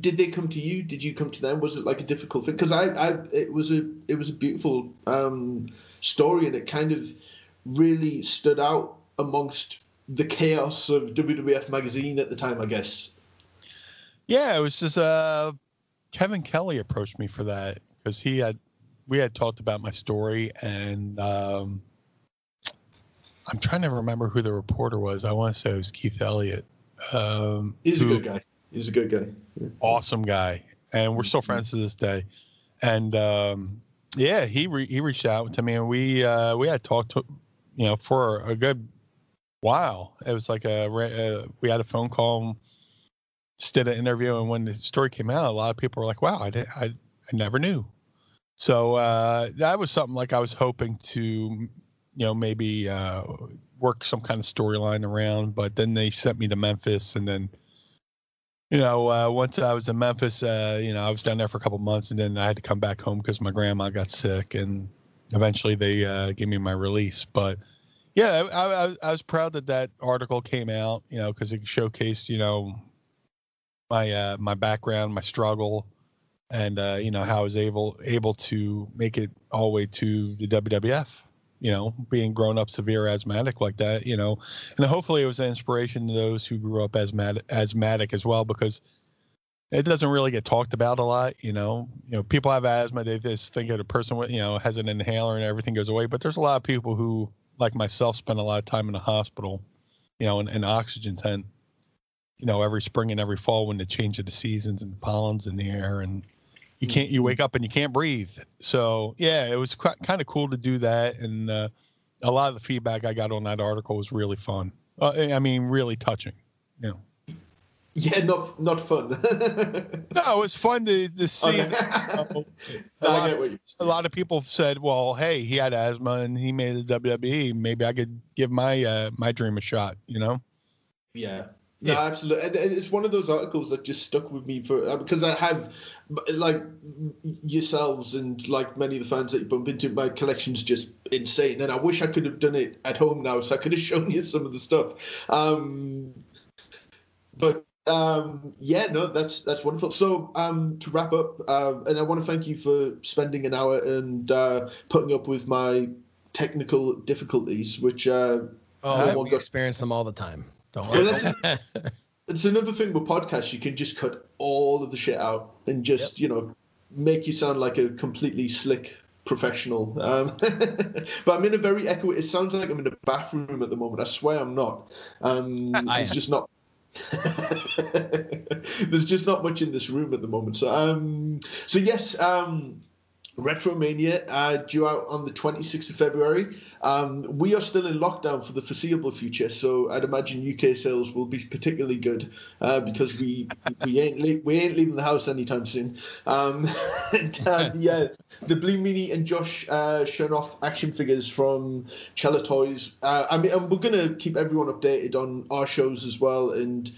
did they come to you? Did you come to them? Was it like a difficult thing? Because I, I, it was a, it was a beautiful um, story, and it kind of really stood out amongst the chaos of WWF magazine at the time. I guess. Yeah, it was just uh, Kevin Kelly approached me for that because he had we had talked about my story and um, I'm trying to remember who the reporter was. I want to say it was Keith Elliott. Um, He's a good guy. He's a good guy. Yeah. awesome guy, and we're still friends to this day. And um, yeah, he re- he reached out to me, and we uh, we had talked to, you know, for a good while. It was like a re- uh, we had a phone call, just did an interview, and when the story came out, a lot of people were like, "Wow, I did, I I never knew." So uh, that was something like I was hoping to, you know, maybe uh, work some kind of storyline around. But then they sent me to Memphis, and then you know, uh, once I was in Memphis, uh, you know, I was down there for a couple months, and then I had to come back home because my grandma got sick, and eventually they uh, gave me my release. But yeah, I, I, I was proud that that article came out, you know, because it showcased, you know, my uh, my background, my struggle, and uh, you know how I was able able to make it all the way to the WWF. You know, being grown up severe asthmatic like that, you know, and hopefully it was an inspiration to those who grew up asthmatic, asthmatic as well, because it doesn't really get talked about a lot. You know, you know, people have asthma, they just think of a person with, you know, has an inhaler and everything goes away. But there's a lot of people who, like myself, spend a lot of time in the hospital, you know, in an oxygen tent, you know, every spring and every fall when the change of the seasons and the pollens in the air and you can't you wake up and you can't breathe. So yeah it was quite, kind of cool to do that and uh, a lot of the feedback i got on that article was really fun. Uh, i mean really touching you know. Yeah, not not fun. no it was fun to, to see Okay. that, you know, No, a, I lot, get what you a lot of people said well hey he had asthma and he made the wwe maybe i could give my uh, my dream a shot you know? Yeah. No, Yeah. absolutely, and, and it's one of those articles that just stuck with me for uh, because I have, like yourselves and like many of the fans that you bump into, my collection's just insane, and I wish I could have done it at home now, so I could have shown you some of the stuff. Um, but um, yeah, no, that's that's wonderful. So um, to wrap up, uh, and I want to thank you for spending an hour and uh, putting up with my technical difficulties, which. Uh, Oh, we experience them all the time. Don't Well, worry. it's another thing with podcasts. You can just cut all of the shit out and just you know make you sound like a completely slick professional. Um, but i'm in a very echo it sounds like i'm in a bathroom at the moment. I swear i'm not. Um, it's just not there's just not much in this room at the moment. So um so yes um Retromania uh, due out on the 26th of February. Um, we are still in lockdown for the foreseeable future, so I'd imagine UK sales will be particularly good uh, because we we ain't we ain't leaving the house anytime soon. Um, and uh, yeah, the Blue Meanie and Josh uh, showing off action figures from Chella Toys. Uh, I mean, and we're gonna keep everyone updated on our shows as well, and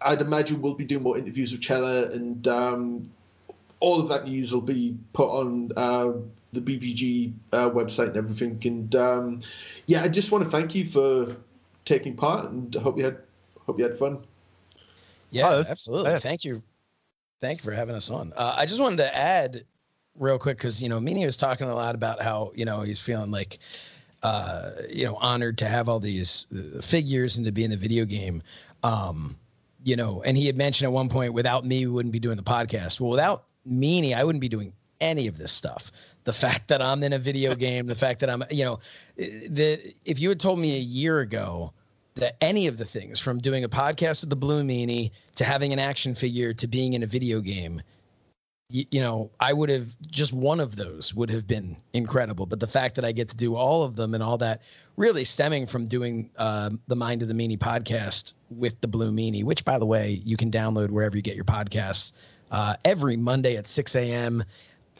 I'd imagine we'll be doing more interviews with Chella and. Um, all of that news will be put on uh, the BBG uh, website and everything. And um, yeah, I just want to thank you for taking part, and I hope you had hope you had fun. Yeah, Oh, that's- absolutely. yeah. Thank you. Thank you for having us on. Uh, I just wanted to add real quick because you know Meanie was talking a lot about how you know he's feeling like uh, you know honored to have all these uh, figures and to be in the video game. Um, you know, and he had mentioned at one point, without me, we wouldn't be doing the podcast. Well, without Meanie, I wouldn't be doing any of this stuff. The fact that I'm in a video game, the fact that I'm, you know, the if you had told me a year ago that any of the things from doing a podcast with the Blue Meanie to having an action figure to being in a video game, you, you know, I would have just one of those would have been incredible. But the fact that I get to do all of them and all that really stemming from doing uh, the Mind of the Meanie podcast with the Blue Meanie, which, by the way, you can download wherever you get your podcasts uh, every Monday at 6 a.m.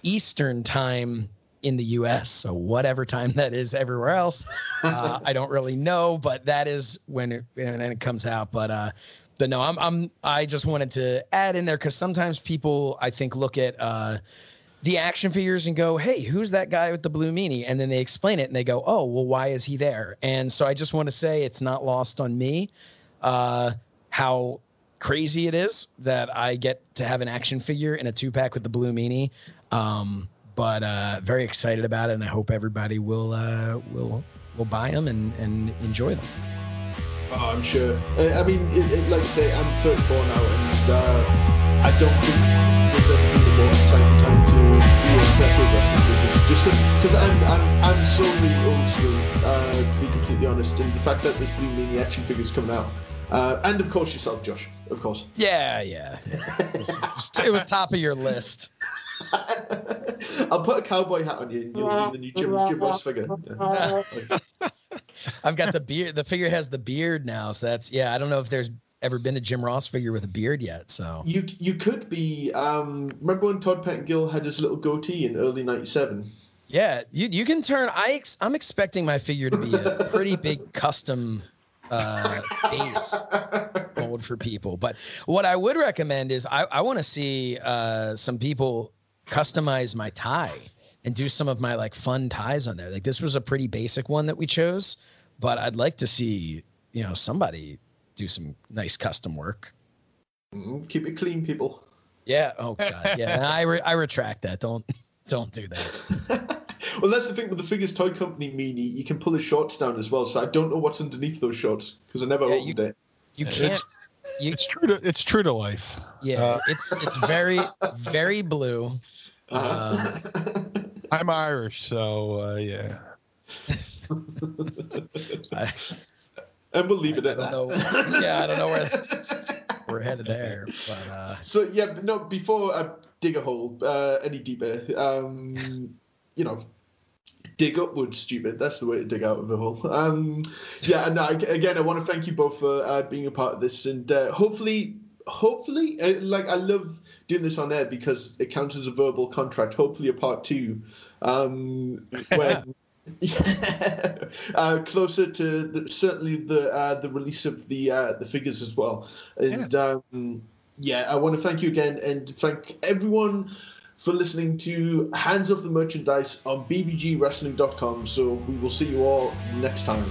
Eastern time in the US. So whatever time that is everywhere else, uh, I don't really know, but that is when it, when it comes out. But uh, but no, I'm I'm I just wanted to add in there because sometimes people I think look at uh, the action figures and go, hey, who's that guy with the blue meanie? And then they explain it and they go, oh, well, why is he there? And so I just want to say it's not lost on me uh, how crazy it is that I get to have an action figure in a two pack with the blue meanie. Um, but uh, very excited about it, and I hope everybody will uh, will will buy them and, and enjoy them. Oh, I'm sure. I mean, it, it, like I say, I'm 34 now, and uh, I don't think there's ever been a more exciting time to be a retro wrestling business. Just because I'm I'm I'm so really old school, uh, to be completely honest, and the fact that there's Blue Meanie action figures coming out. Uh, and of course yourself, Josh. Of course. Yeah, yeah. It was, top of your list. I'll put a cowboy hat on you, and you'll be the new Jim, Jim Ross figure. Yeah. I've got the beard. The figure has the beard now, so that's yeah. I don't know if there's ever been a Jim Ross figure with a beard yet. So you you could be. Um, remember when Todd Pettengill had his little goatee in early '97? Yeah, you you can turn. I ex, I'm expecting my figure to be a pretty big custom uh, base mold for people. But what I would recommend is I, I want to see uh, some people customize my tie and do some of my like fun ties on there. Like this was a pretty basic one that we chose, but I'd like to see you know somebody do some nice custom work. Mm, keep it clean, people. Yeah. Oh god. Yeah. I re- I retract that. Don't don't do that. well, that's the thing with the figures toy company meanie. You can pull the shorts down as well, so I don't know what's underneath those shorts because I never Yeah, opened you- it. You can't. You, It's true to it's true to life. yeah, Uh, it's it's very very blue. Uh-huh. I'm Irish, so uh, yeah. I, and we'll leave it I at don't that. know. Yeah, I don't know where we're headed there, but uh, So yeah, but no. Before I dig a hole uh, any deeper, um, you know, dig upwards. Stupid. That's the way to dig out of a hole. Um, yeah, and I, again, I want to thank you both for uh, being a part of this, and uh, hopefully, hopefully, uh, like I love doing this on air because it counts as a verbal contract. Hopefully, a part two, um, when. Yeah, uh, closer to the, certainly the uh, the release of the uh, the figures as well, and um, yeah, I want to thank you again and thank everyone for listening to Hands of the Merchandise on bbgwrestling.com. So we will see you all next time.